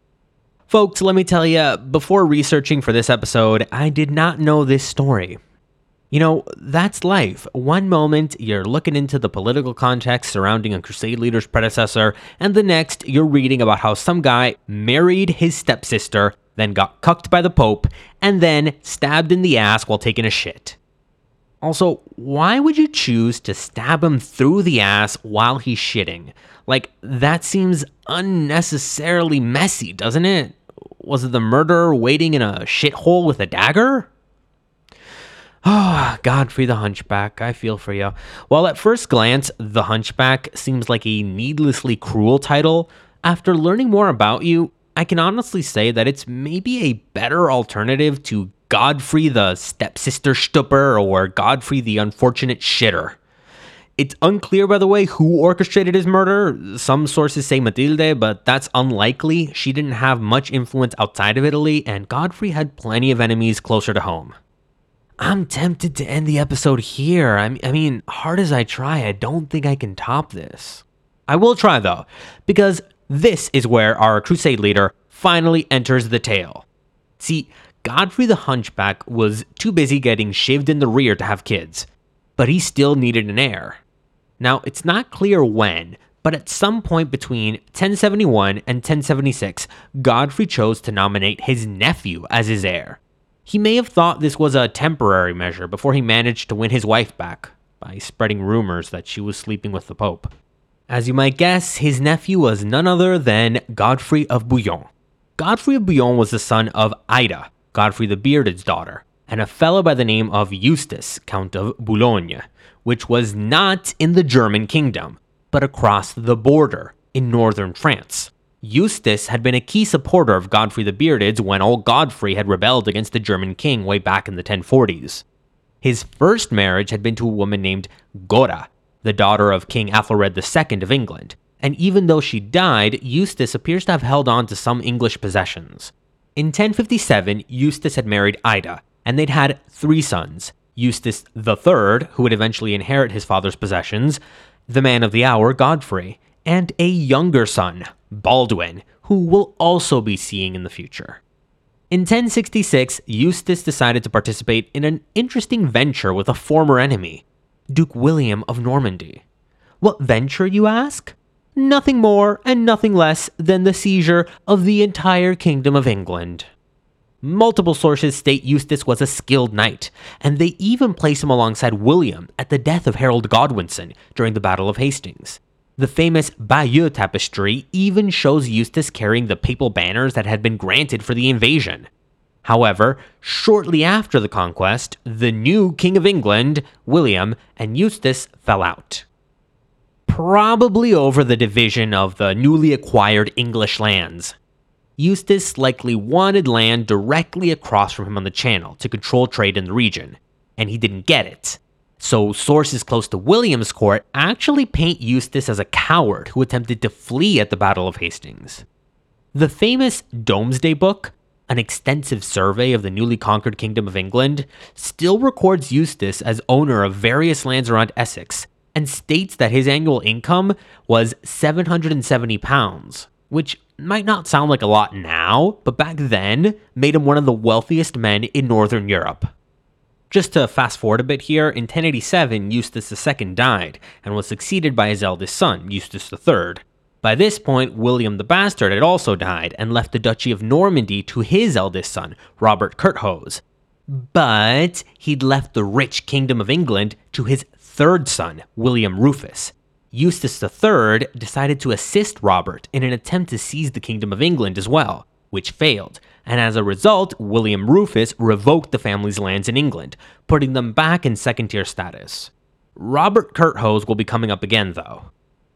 [SPEAKER 2] Folks, let me tell you, before researching for this episode, I did not know this story. You know, that's life. One moment, you're looking into the political context surrounding a crusade leader's predecessor, and the next, you're reading about how some guy married his stepsister, then got cucked by the Pope, and then stabbed in the ass while taking a shit. Also, why would you choose to stab him through the ass while he's shitting? Like, that seems unnecessarily messy, doesn't it? Was it the murderer waiting in a shithole with a dagger? Ah, oh, Godfrey the Hunchback, I feel for you. While at first glance, The Hunchback seems like a needlessly cruel title, after learning more about you, I can honestly say that it's maybe a better alternative to Godfrey the Stepsister Stupper or Godfrey the Unfortunate Shitter. It's unclear, by the way, who orchestrated his murder. Some sources say Matilde, but that's unlikely. She didn't have much influence outside of Italy, and Godfrey had plenty of enemies closer to home. I'm tempted to end the episode here. I mean, hard as I try, I don't think I can top this. I will try, though, because this is where our crusade leader finally enters the tale. See, Godfrey the Hunchback was too busy getting shaved in the rear to have kids, but he still needed an heir. Now, it's not clear when, but at some point between 1071 and 1076, Godfrey chose to nominate his nephew as his heir. He may have thought this was a temporary measure before he managed to win his wife back by spreading rumors that she was sleeping with the Pope. As you might guess, his nephew was none other than Godfrey of Bouillon. Godfrey of Bouillon was the son of Ida, Godfrey the Bearded's daughter, and a fellow by the name of Eustace, Count of Boulogne, which was not in the German kingdom, but across the border in northern France. Eustace had been a key supporter of Godfrey the Bearded's when old Godfrey had rebelled against the German king way back in the 1040s. His first marriage had been to a woman named Goda, the daughter of King Athelred II of England, and even though she died, Eustace appears to have held on to some English possessions. In 1057, Eustace had married Ida, and they'd had three sons Eustace III, who would eventually inherit his father's possessions, the man of the hour, Godfrey, and a younger son, Baldwin, who we'll also be seeing in the future. In 1066, Eustace decided to participate in an interesting venture with a former enemy, Duke William of Normandy. What venture, you ask? Nothing more and nothing less than the seizure of the entire Kingdom of England. Multiple sources state Eustace was a skilled knight, and they even place him alongside William at the death of Harold Godwinson during the Battle of Hastings. The famous Bayeux tapestry even shows Eustace carrying the papal banners that had been granted for the invasion. However, shortly after the conquest, the new King of England, William, and Eustace fell out. Probably over the division of the newly acquired English lands. Eustace likely wanted land directly across from him on the channel to control trade in the region, and he didn't get it. So, sources close to William's court actually paint Eustace as a coward who attempted to flee at the Battle of Hastings. The famous Domesday Book, an extensive survey of the newly conquered Kingdom of England, still records Eustace as owner of various lands around Essex and states that his annual income was 770 pounds, which might not sound like a lot now, but back then made him one of the wealthiest men in Northern Europe. Just to fast forward a bit here, in 1087, Eustace II died and was succeeded by his eldest son, Eustace III. By this point, William the Bastard had also died and left the Duchy of Normandy to his eldest son, Robert Curthose. But he'd left the rich Kingdom of England to his third son, William Rufus, Eustace III decided to assist Robert in an attempt to seize the Kingdom of England as well, which failed, and as a result, William Rufus revoked the family's lands in England, putting them back in second tier status. Robert Curthose will be coming up again, though.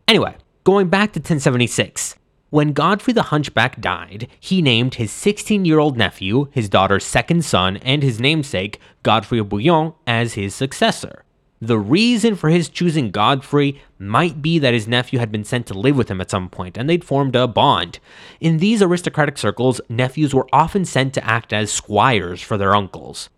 [SPEAKER 2] Anyway, going back to 1076. When Godfrey the Hunchback died, he named his 16 year old nephew, his daughter's second son, and his namesake, Godfrey of Bouillon, as his successor. The reason for his choosing Godfrey might be that his nephew had been sent to live with him at some point and they'd formed a bond. In these aristocratic circles, nephews were often sent to act as squires for their uncles.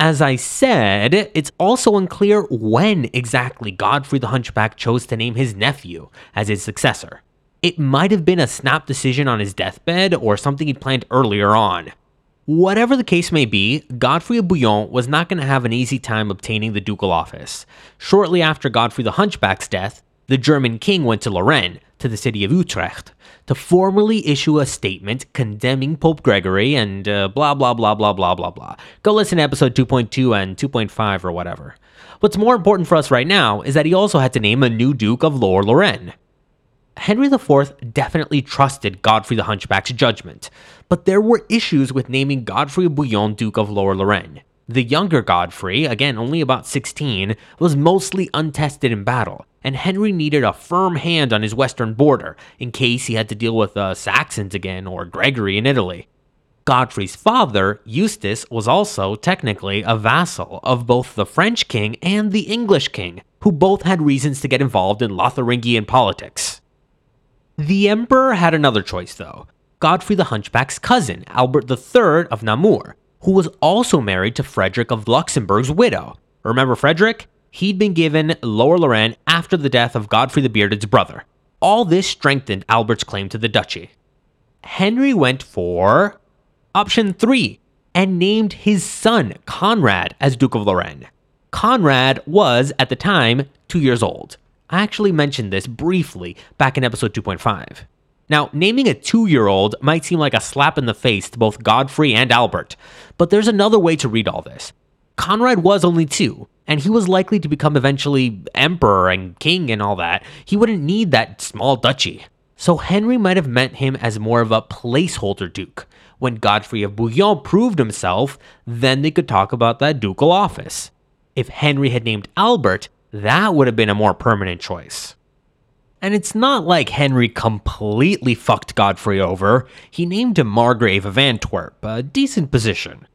[SPEAKER 2] As I said, it's also unclear when exactly Godfrey the Hunchback chose to name his nephew as his successor. It might have been a snap decision on his deathbed or something he'd planned earlier on. Whatever the case may be, Godfrey of Bouillon was not going to have an easy time obtaining the ducal office. Shortly after Godfrey the Hunchback's death, the German king went to Lorraine, to the city of Utrecht, to formally issue a statement condemning Pope Gregory and uh, blah blah blah blah blah blah blah. Go listen to episode 2.2 and 2.5 or whatever. What's more important for us right now is that he also had to name a new Duke of Lower Lorraine. Henry IV definitely trusted Godfrey the Hunchback's judgment, but there were issues with naming Godfrey Bouillon Duke of Lower Lorraine. The younger Godfrey, again only about 16, was mostly untested in battle, and Henry needed a firm hand on his western border in case he had to deal with the Saxons again or Gregory in Italy. Godfrey's father, Eustace, was also technically a vassal of both the French king and the English king, who both had reasons to get involved in Lotharingian politics. The emperor had another choice, though Godfrey the Hunchback's cousin, Albert III of Namur, who was also married to Frederick of Luxembourg's widow. Remember Frederick? He'd been given Lower Lorraine after the death of Godfrey the Bearded's brother. All this strengthened Albert's claim to the duchy. Henry went for option 3 and named his son Conrad as Duke of Lorraine. Conrad was, at the time, two years old. I actually mentioned this briefly back in episode 2.5. Now, naming a two year old might seem like a slap in the face to both Godfrey and Albert, but there's another way to read all this. Conrad was only two, and he was likely to become eventually emperor and king and all that. He wouldn't need that small duchy. So Henry might have meant him as more of a placeholder duke. When Godfrey of Bouillon proved himself, then they could talk about that ducal office. If Henry had named Albert, that would have been a more permanent choice. And it's not like Henry completely fucked Godfrey over. He named him Margrave of Antwerp, a decent position.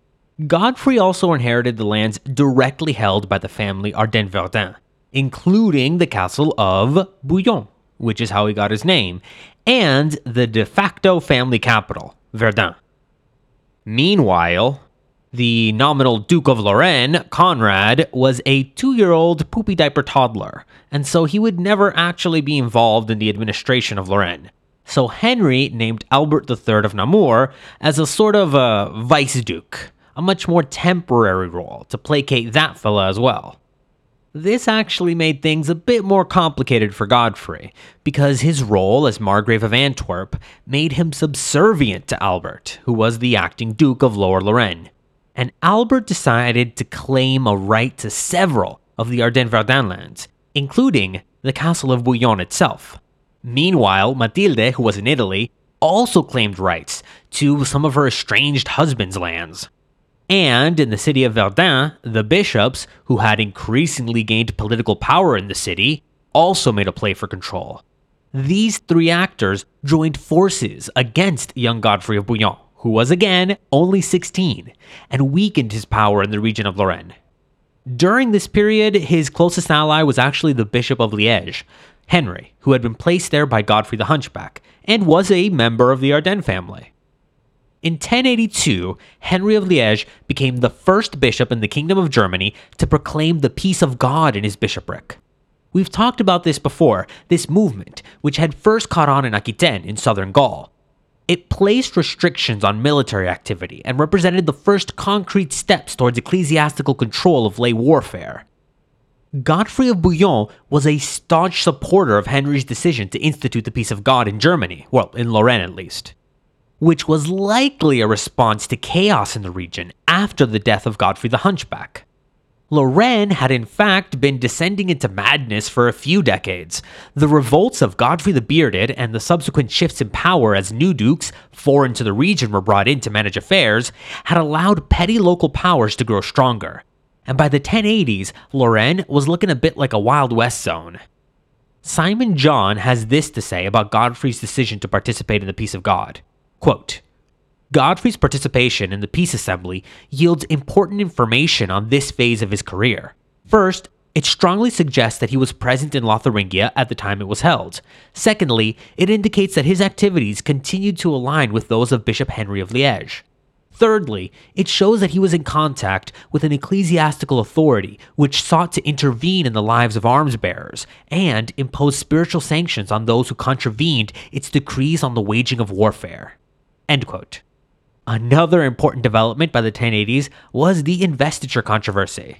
[SPEAKER 2] Godfrey also inherited the lands directly held by the family Ardennes Verdun, including the castle of Bouillon, which is how he got his name, and the de facto family capital, Verdun. Meanwhile, the nominal Duke of Lorraine, Conrad, was a two year old poopy diaper toddler, and so he would never actually be involved in the administration of Lorraine. So Henry named Albert III of Namur as a sort of a vice duke, a much more temporary role to placate that fella as well. This actually made things a bit more complicated for Godfrey, because his role as Margrave of Antwerp made him subservient to Albert, who was the acting Duke of Lower Lorraine and Albert decided to claim a right to several of the Ardennes Verdun lands, including the castle of Bouillon itself. Meanwhile, Matilde, who was in Italy, also claimed rights to some of her estranged husband's lands. And in the city of Verdun, the bishops, who had increasingly gained political power in the city, also made a play for control. These three actors joined forces against young Godfrey of Bouillon, who was again only 16 and weakened his power in the region of Lorraine. During this period, his closest ally was actually the Bishop of Liège, Henry, who had been placed there by Godfrey the Hunchback and was a member of the Ardennes family. In 1082, Henry of Liège became the first bishop in the Kingdom of Germany to proclaim the peace of God in his bishopric. We've talked about this before, this movement, which had first caught on in Aquitaine in southern Gaul, it placed restrictions on military activity and represented the first concrete steps towards ecclesiastical control of lay warfare. Godfrey of Bouillon was a staunch supporter of Henry's decision to institute the peace of God in Germany, well, in Lorraine at least, which was likely a response to chaos in the region after the death of Godfrey the Hunchback. Lorraine had in fact been descending into madness for a few decades. The revolts of Godfrey the Bearded and the subsequent shifts in power as new dukes, foreign to the region, were brought in to manage affairs, had allowed petty local powers to grow stronger. And by the 1080s, Lorraine was looking a bit like a Wild West zone. Simon John has this to say about Godfrey's decision to participate in the peace of God. Quote, Godfrey's participation in the peace assembly yields important information on this phase of his career. First, it strongly suggests that he was present in Lotharingia at the time it was held. Secondly, it indicates that his activities continued to align with those of Bishop Henry of Liège. Thirdly, it shows that he was in contact with an ecclesiastical authority which sought to intervene in the lives of arms bearers and impose spiritual sanctions on those who contravened its decrees on the waging of warfare. End quote. Another important development by the 1080s was the investiture controversy.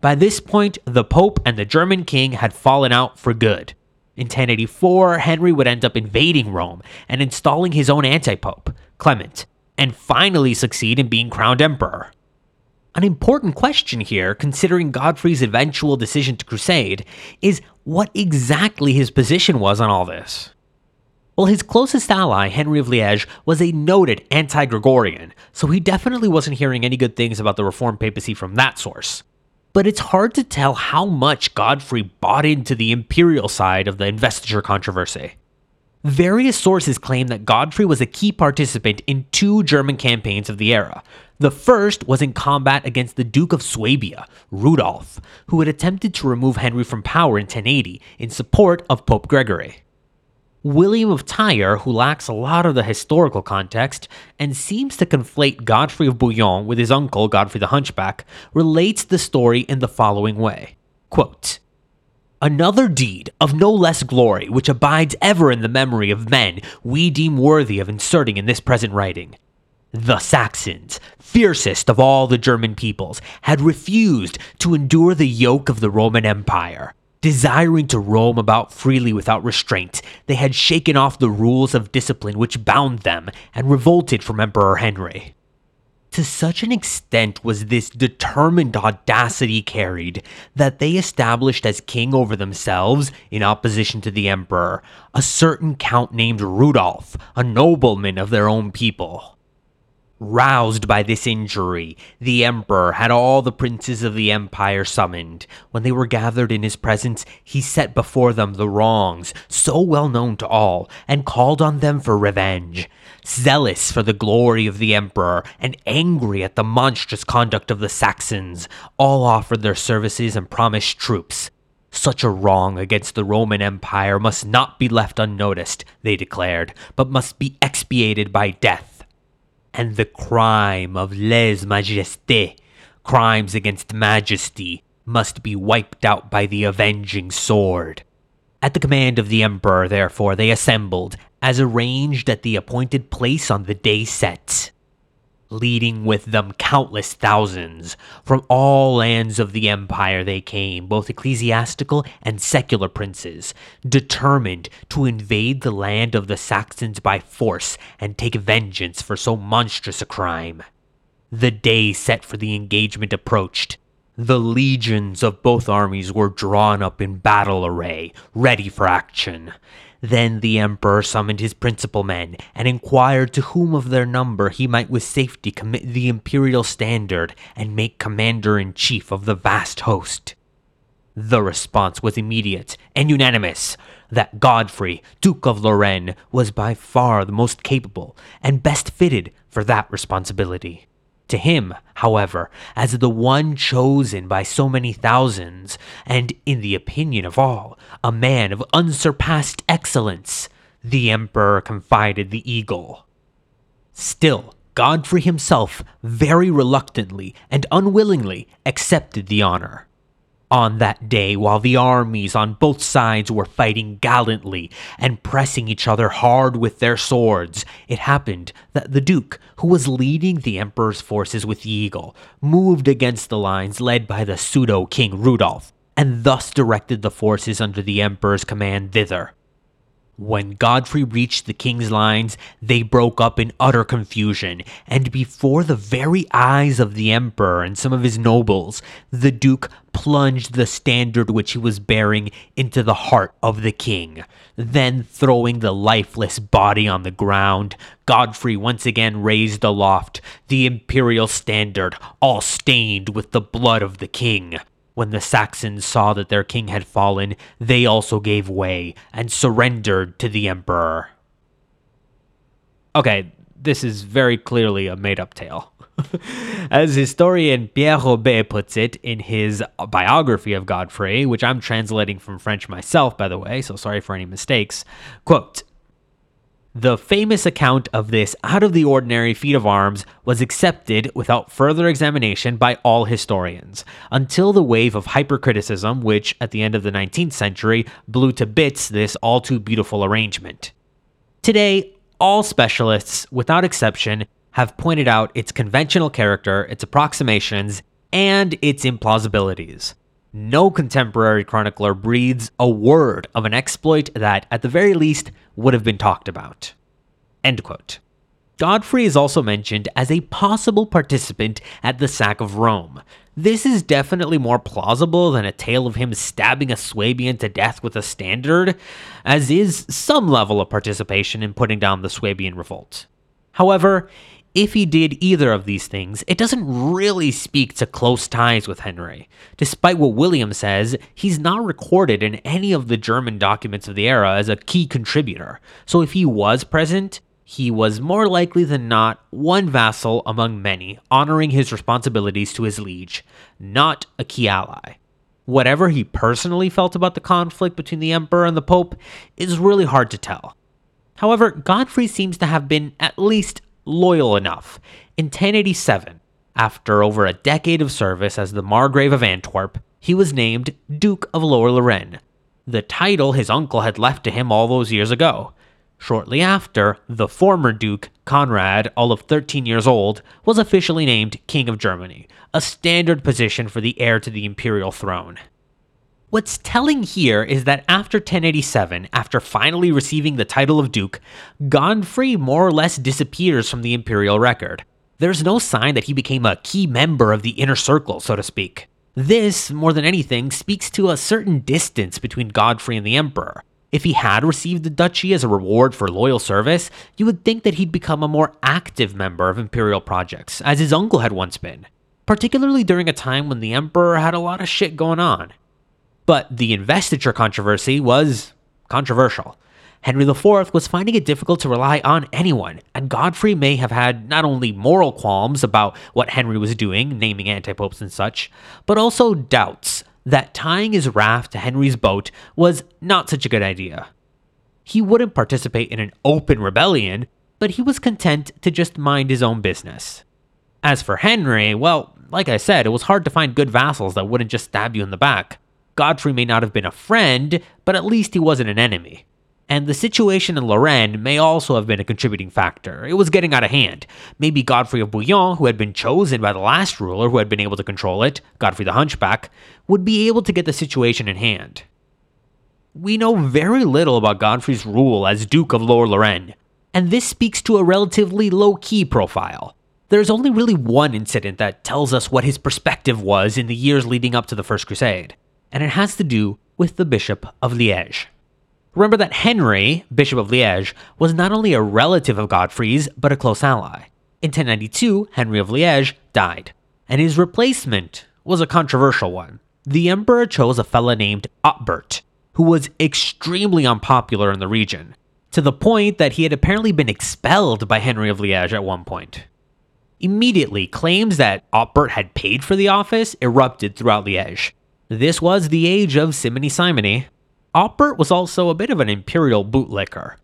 [SPEAKER 2] By this point, the Pope and the German king had fallen out for good. In 1084, Henry would end up invading Rome and installing his own anti pope, Clement, and finally succeed in being crowned emperor. An important question here, considering Godfrey's eventual decision to crusade, is what exactly his position was on all this. Well, his closest ally, Henry of Liège, was a noted anti Gregorian, so he definitely wasn't hearing any good things about the Reformed papacy from that source. But it's hard to tell how much Godfrey bought into the imperial side of the investiture controversy. Various sources claim that Godfrey was a key participant in two German campaigns of the era. The first was in combat against the Duke of Swabia, Rudolf, who had attempted to remove Henry from power in 1080 in support of Pope Gregory. William of Tyre, who lacks a lot of the historical context and seems to conflate Godfrey of Bouillon with his uncle Godfrey the Hunchback, relates the story in the following way Quote, Another deed of no less glory, which abides ever in the memory of men, we deem worthy of inserting in this present writing. The Saxons, fiercest of all the German peoples, had refused to endure the yoke of the Roman Empire
[SPEAKER 1] Desiring to roam about freely without restraint, they had shaken off the rules of discipline which bound them and revolted from Emperor Henry. To such an extent was this determined audacity carried that they established as king over themselves, in opposition to the emperor, a certain count named Rudolph, a nobleman of their own people. Roused by this injury, the emperor had all the princes of the empire summoned. When they were gathered in his presence, he set before them the wrongs, so well known to all, and called on them for revenge. Zealous for the glory of the emperor, and angry at the monstrous conduct of the Saxons, all offered their services and promised troops. Such a wrong against the Roman Empire must not be left unnoticed, they declared, but must be expiated by death and the crime of lèse majesté, crimes against majesty, must be wiped out by the avenging sword. At the command of the emperor, therefore, they assembled, as arranged at the appointed place on the day set leading with them countless thousands. From all lands of the empire they came, both ecclesiastical and secular princes, determined to invade the land of the Saxons by force and take vengeance for so monstrous a crime. The day set for the engagement approached. The legions of both armies were drawn up in battle array, ready for action. Then the emperor summoned his principal men and inquired to whom of their number he might with safety commit the imperial standard and make commander in chief of the vast host. The response was immediate and unanimous that Godfrey, Duke of Lorraine, was by far the most capable and best fitted for that responsibility. To him, however, as the one chosen by so many thousands, and in the opinion of all, a man of unsurpassed excellence, the emperor confided the eagle. Still, Godfrey himself very reluctantly and unwillingly accepted the honor. On that day, while the armies on both sides were fighting gallantly and pressing each other hard with their swords, it happened that the Duke, who was leading the Emperor's forces with the Eagle, moved against the lines led by the pseudo King Rudolph, and thus directed the forces under the Emperor's command thither. When Godfrey reached the king's lines, they broke up in utter confusion, and before the very eyes of the emperor and some of his nobles, the duke plunged the standard which he was bearing into the heart of the king. Then, throwing the lifeless body on the ground, Godfrey once again raised aloft the imperial standard, all stained with the blood of the king. When the Saxons saw that their king had fallen, they also gave way and surrendered to the emperor. Okay, this is very clearly a made up tale. As historian Pierre Aubé puts it in his biography of Godfrey, which I'm translating from French myself, by the way, so sorry for any mistakes, quote, the famous account of this out of the ordinary feat of arms was accepted without further examination by all historians, until the wave of hypercriticism, which at the end of the 19th century blew to bits this all too beautiful arrangement. Today, all specialists, without exception, have pointed out its conventional character, its approximations, and its implausibilities. No contemporary chronicler breathes a word of an exploit that, at the very least, would have been talked about. End quote. Godfrey is also mentioned as a possible participant at the sack of Rome. This is definitely more plausible than a tale of him stabbing a Swabian to death with a standard, as is some level of participation in putting down the Swabian revolt. However, if he did either of these things, it doesn't really speak to close ties with Henry. Despite what William says, he's not recorded in any of the German documents of the era as a key contributor. So if he was present, he was more likely than not one vassal among many, honoring his responsibilities to his liege, not a key ally. Whatever he personally felt about the conflict between the emperor and the pope is really hard to tell. However, Godfrey seems to have been at least loyal enough. In 1087, after over a decade of service as the Margrave of Antwerp, he was named Duke of Lower Lorraine, the title his uncle had left to him all those years ago. Shortly after, the former Duke, Conrad, all of 13 years old, was officially named King of Germany, a standard position for the heir to the imperial throne.
[SPEAKER 2] What's telling here is that after 1087, after finally receiving the title of Duke, Godfrey more or less disappears from the imperial record. There's no sign that he became a key member of the inner circle, so to speak. This, more than anything, speaks to a certain distance between Godfrey and the Emperor. If he had received the duchy as a reward for loyal service, you would think that he'd become a more active member of imperial projects, as his uncle had once been, particularly during a time when the Emperor had a lot of shit going on. But the investiture controversy was controversial. Henry IV was finding it difficult to rely on anyone, and Godfrey may have had not only moral qualms about what Henry was doing, naming antipopes and such, but also doubts that tying his raft to Henry's boat was not such a good idea. He wouldn't participate in an open rebellion, but he was content to just mind his own business. As for Henry, well, like I said, it was hard to find good vassals that wouldn't just stab you in the back. Godfrey may not have been a friend, but at least he wasn't an enemy. And the situation in Lorraine may also have been a contributing factor. It was getting out of hand. Maybe Godfrey of Bouillon, who had been chosen by the last ruler who had been able to control it, Godfrey the Hunchback, would be able to get the situation in hand. We know very little about Godfrey's rule as Duke of Lower Lorraine, and this speaks to a relatively low key profile. There's only really one incident that tells us what his perspective was in the years leading up to the First Crusade and it has to do with the Bishop of Liège. Remember that Henry, Bishop of Liège, was not only a relative of Godfrey's, but a close ally. In 1092, Henry of Liège died, and his replacement was a controversial one. The emperor chose a fella named Otbert, who was extremely unpopular in the region, to the point that he had apparently been expelled by Henry of Liège at one point. Immediately, claims that Otbert had paid for the office erupted throughout Liège, this was the age of Simony Simony. Otbert was also a bit of an imperial bootlicker.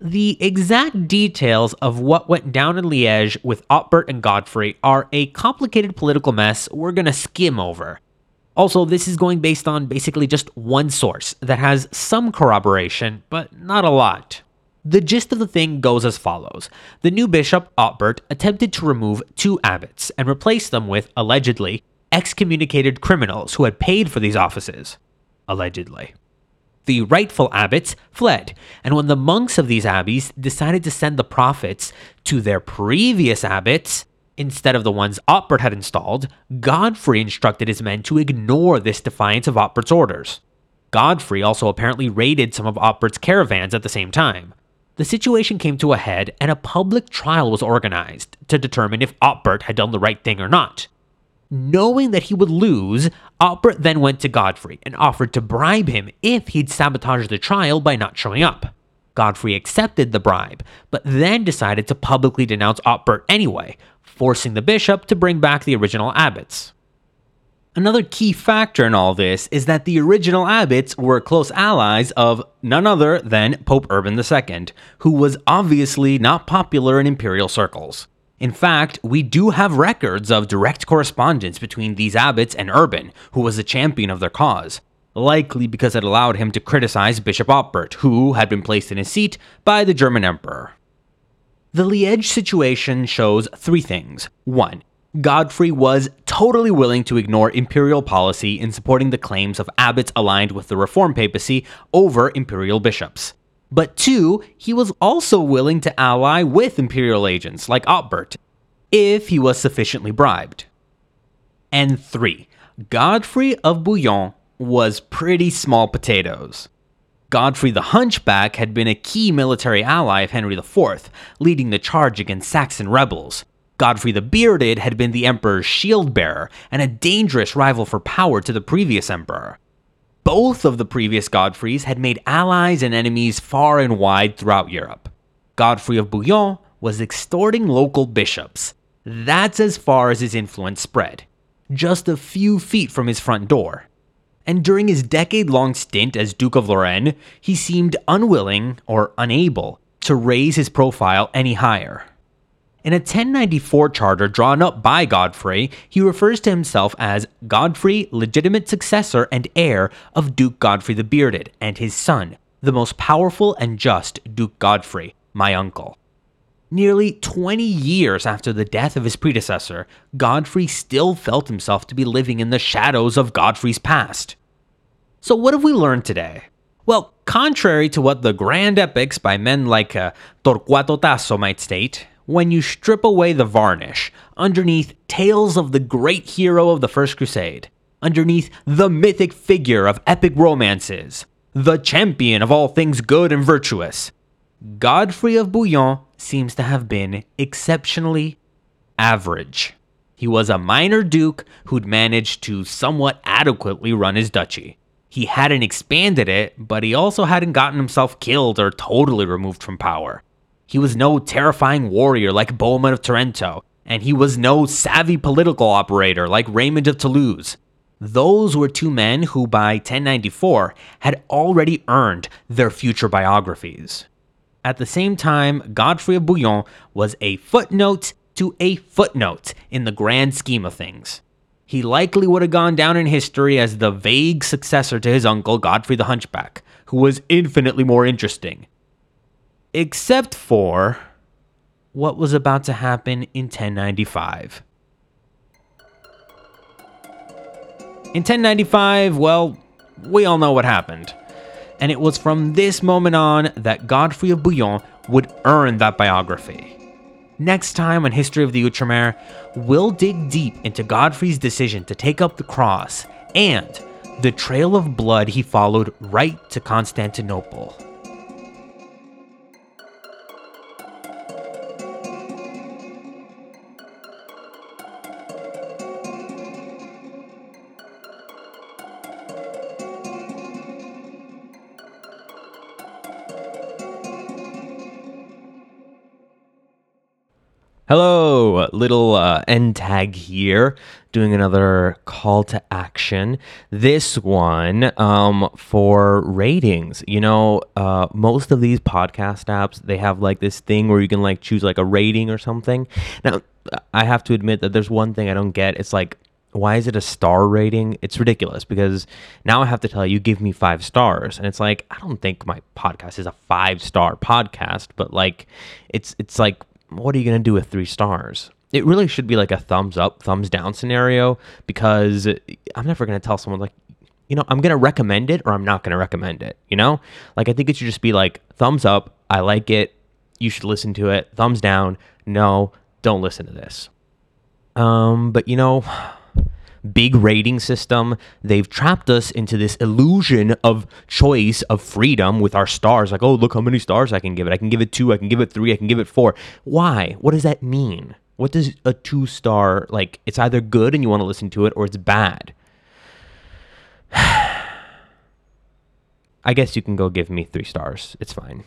[SPEAKER 2] The exact details of what went down in Liège with Otbert and Godfrey are a complicated political mess we're gonna skim over. Also, this is going based on basically just one source that has some corroboration, but not a lot. The gist of the thing goes as follows The new bishop, Otbert, attempted to remove two abbots and replace them with, allegedly, excommunicated criminals who had paid for these offices, allegedly. The rightful abbots fled, and when the monks of these abbeys decided to send the profits to their previous abbots, instead of the ones Otbert had installed, Godfrey instructed his men to ignore this defiance of Otbert's orders. Godfrey also apparently raided some of Otbert's caravans at the same time. The situation came to a head, and a public trial was organized to determine if Otbert had done the right thing or not. Knowing that he would lose, Otbert then went to Godfrey and offered to bribe him if he'd sabotage the trial by not showing up. Godfrey accepted the bribe, but then decided to publicly denounce Otbert anyway, forcing the bishop to bring back the original abbots. Another key factor in all this is that the original abbots were close allies of none other than Pope Urban II, who was obviously not popular in imperial circles. In fact, we do have records of direct correspondence between these abbots and Urban, who was a champion of their cause, likely because it allowed him to criticize Bishop Otbert, who had been placed in his seat by the German emperor. The Liège situation shows three things. One, Godfrey was totally willing to ignore imperial policy in supporting the claims of abbots aligned with the reform papacy over imperial bishops. But two, he was also willing to ally with imperial agents like Otbert, if he was sufficiently bribed. And three, Godfrey of Bouillon was pretty small potatoes. Godfrey the Hunchback had been a key military ally of Henry IV, leading the charge against Saxon rebels. Godfrey the Bearded had been the emperor's shield bearer and a dangerous rival for power to the previous emperor. Both of the previous Godfreys had made allies and enemies far and wide throughout Europe. Godfrey of Bouillon was extorting local bishops. That's as far as his influence spread, just a few feet from his front door. And during his decade long stint as Duke of Lorraine, he seemed unwilling or unable to raise his profile any higher. In a 1094 charter drawn up by Godfrey, he refers to himself as Godfrey, legitimate successor and heir of Duke Godfrey the Bearded, and his son, the most powerful and just Duke Godfrey, my uncle. Nearly 20 years after the death of his predecessor, Godfrey still felt himself to be living in the shadows of Godfrey's past. So, what have we learned today? Well, contrary to what the grand epics by men like uh, Torquato Tasso might state, when you strip away the varnish underneath tales of the great hero of the First Crusade, underneath the mythic figure of epic romances, the champion of all things good and virtuous, Godfrey of Bouillon seems to have been exceptionally average. He was a minor duke who'd managed to somewhat adequately run his duchy. He hadn't expanded it, but he also hadn't gotten himself killed or totally removed from power. He was no terrifying warrior like Bohemond of Taranto, and he was no savvy political operator like Raymond of Toulouse. Those were two men who, by 1094, had already earned their future biographies. At the same time, Godfrey of Bouillon was a footnote to a footnote in the grand scheme of things. He likely would have gone down in history as the vague successor to his uncle, Godfrey the Hunchback, who was infinitely more interesting. Except for what was about to happen in 1095. In 1095, well, we all know what happened. And it was from this moment on that Godfrey of Bouillon would earn that biography. Next time on History of the Outremer, we'll dig deep into Godfrey's decision to take up the cross and the trail of blood he followed right to Constantinople. Hello, little uh, end tag here, doing another call to action. This one um, for ratings. You know, uh, most of these podcast apps they have like this thing where you can like choose like a rating or something. Now, I have to admit that there's one thing I don't get. It's like why is it a star rating? It's ridiculous because now I have to tell you, give me five stars. And it's like, I don't think my podcast is a five star podcast, but like, it's, it's like what are you going to do with three stars? It really should be like a thumbs up, thumbs down scenario because I'm never going to tell someone, like, you know, I'm going to recommend it or I'm not going to recommend it. You know, like, I think it should just be like, thumbs up, I like it, you should listen to it, thumbs down, no, don't listen to this. Um, but you know, big rating system. They've trapped us into this illusion of choice, of freedom with our stars. Like, oh, look how many stars I can give it. I can give it two, I can give it three, I can give it four. Why? What does that mean? What does a two star, like, it's either good and you want to listen to it or it's bad? I guess you can go give me three stars. It's fine.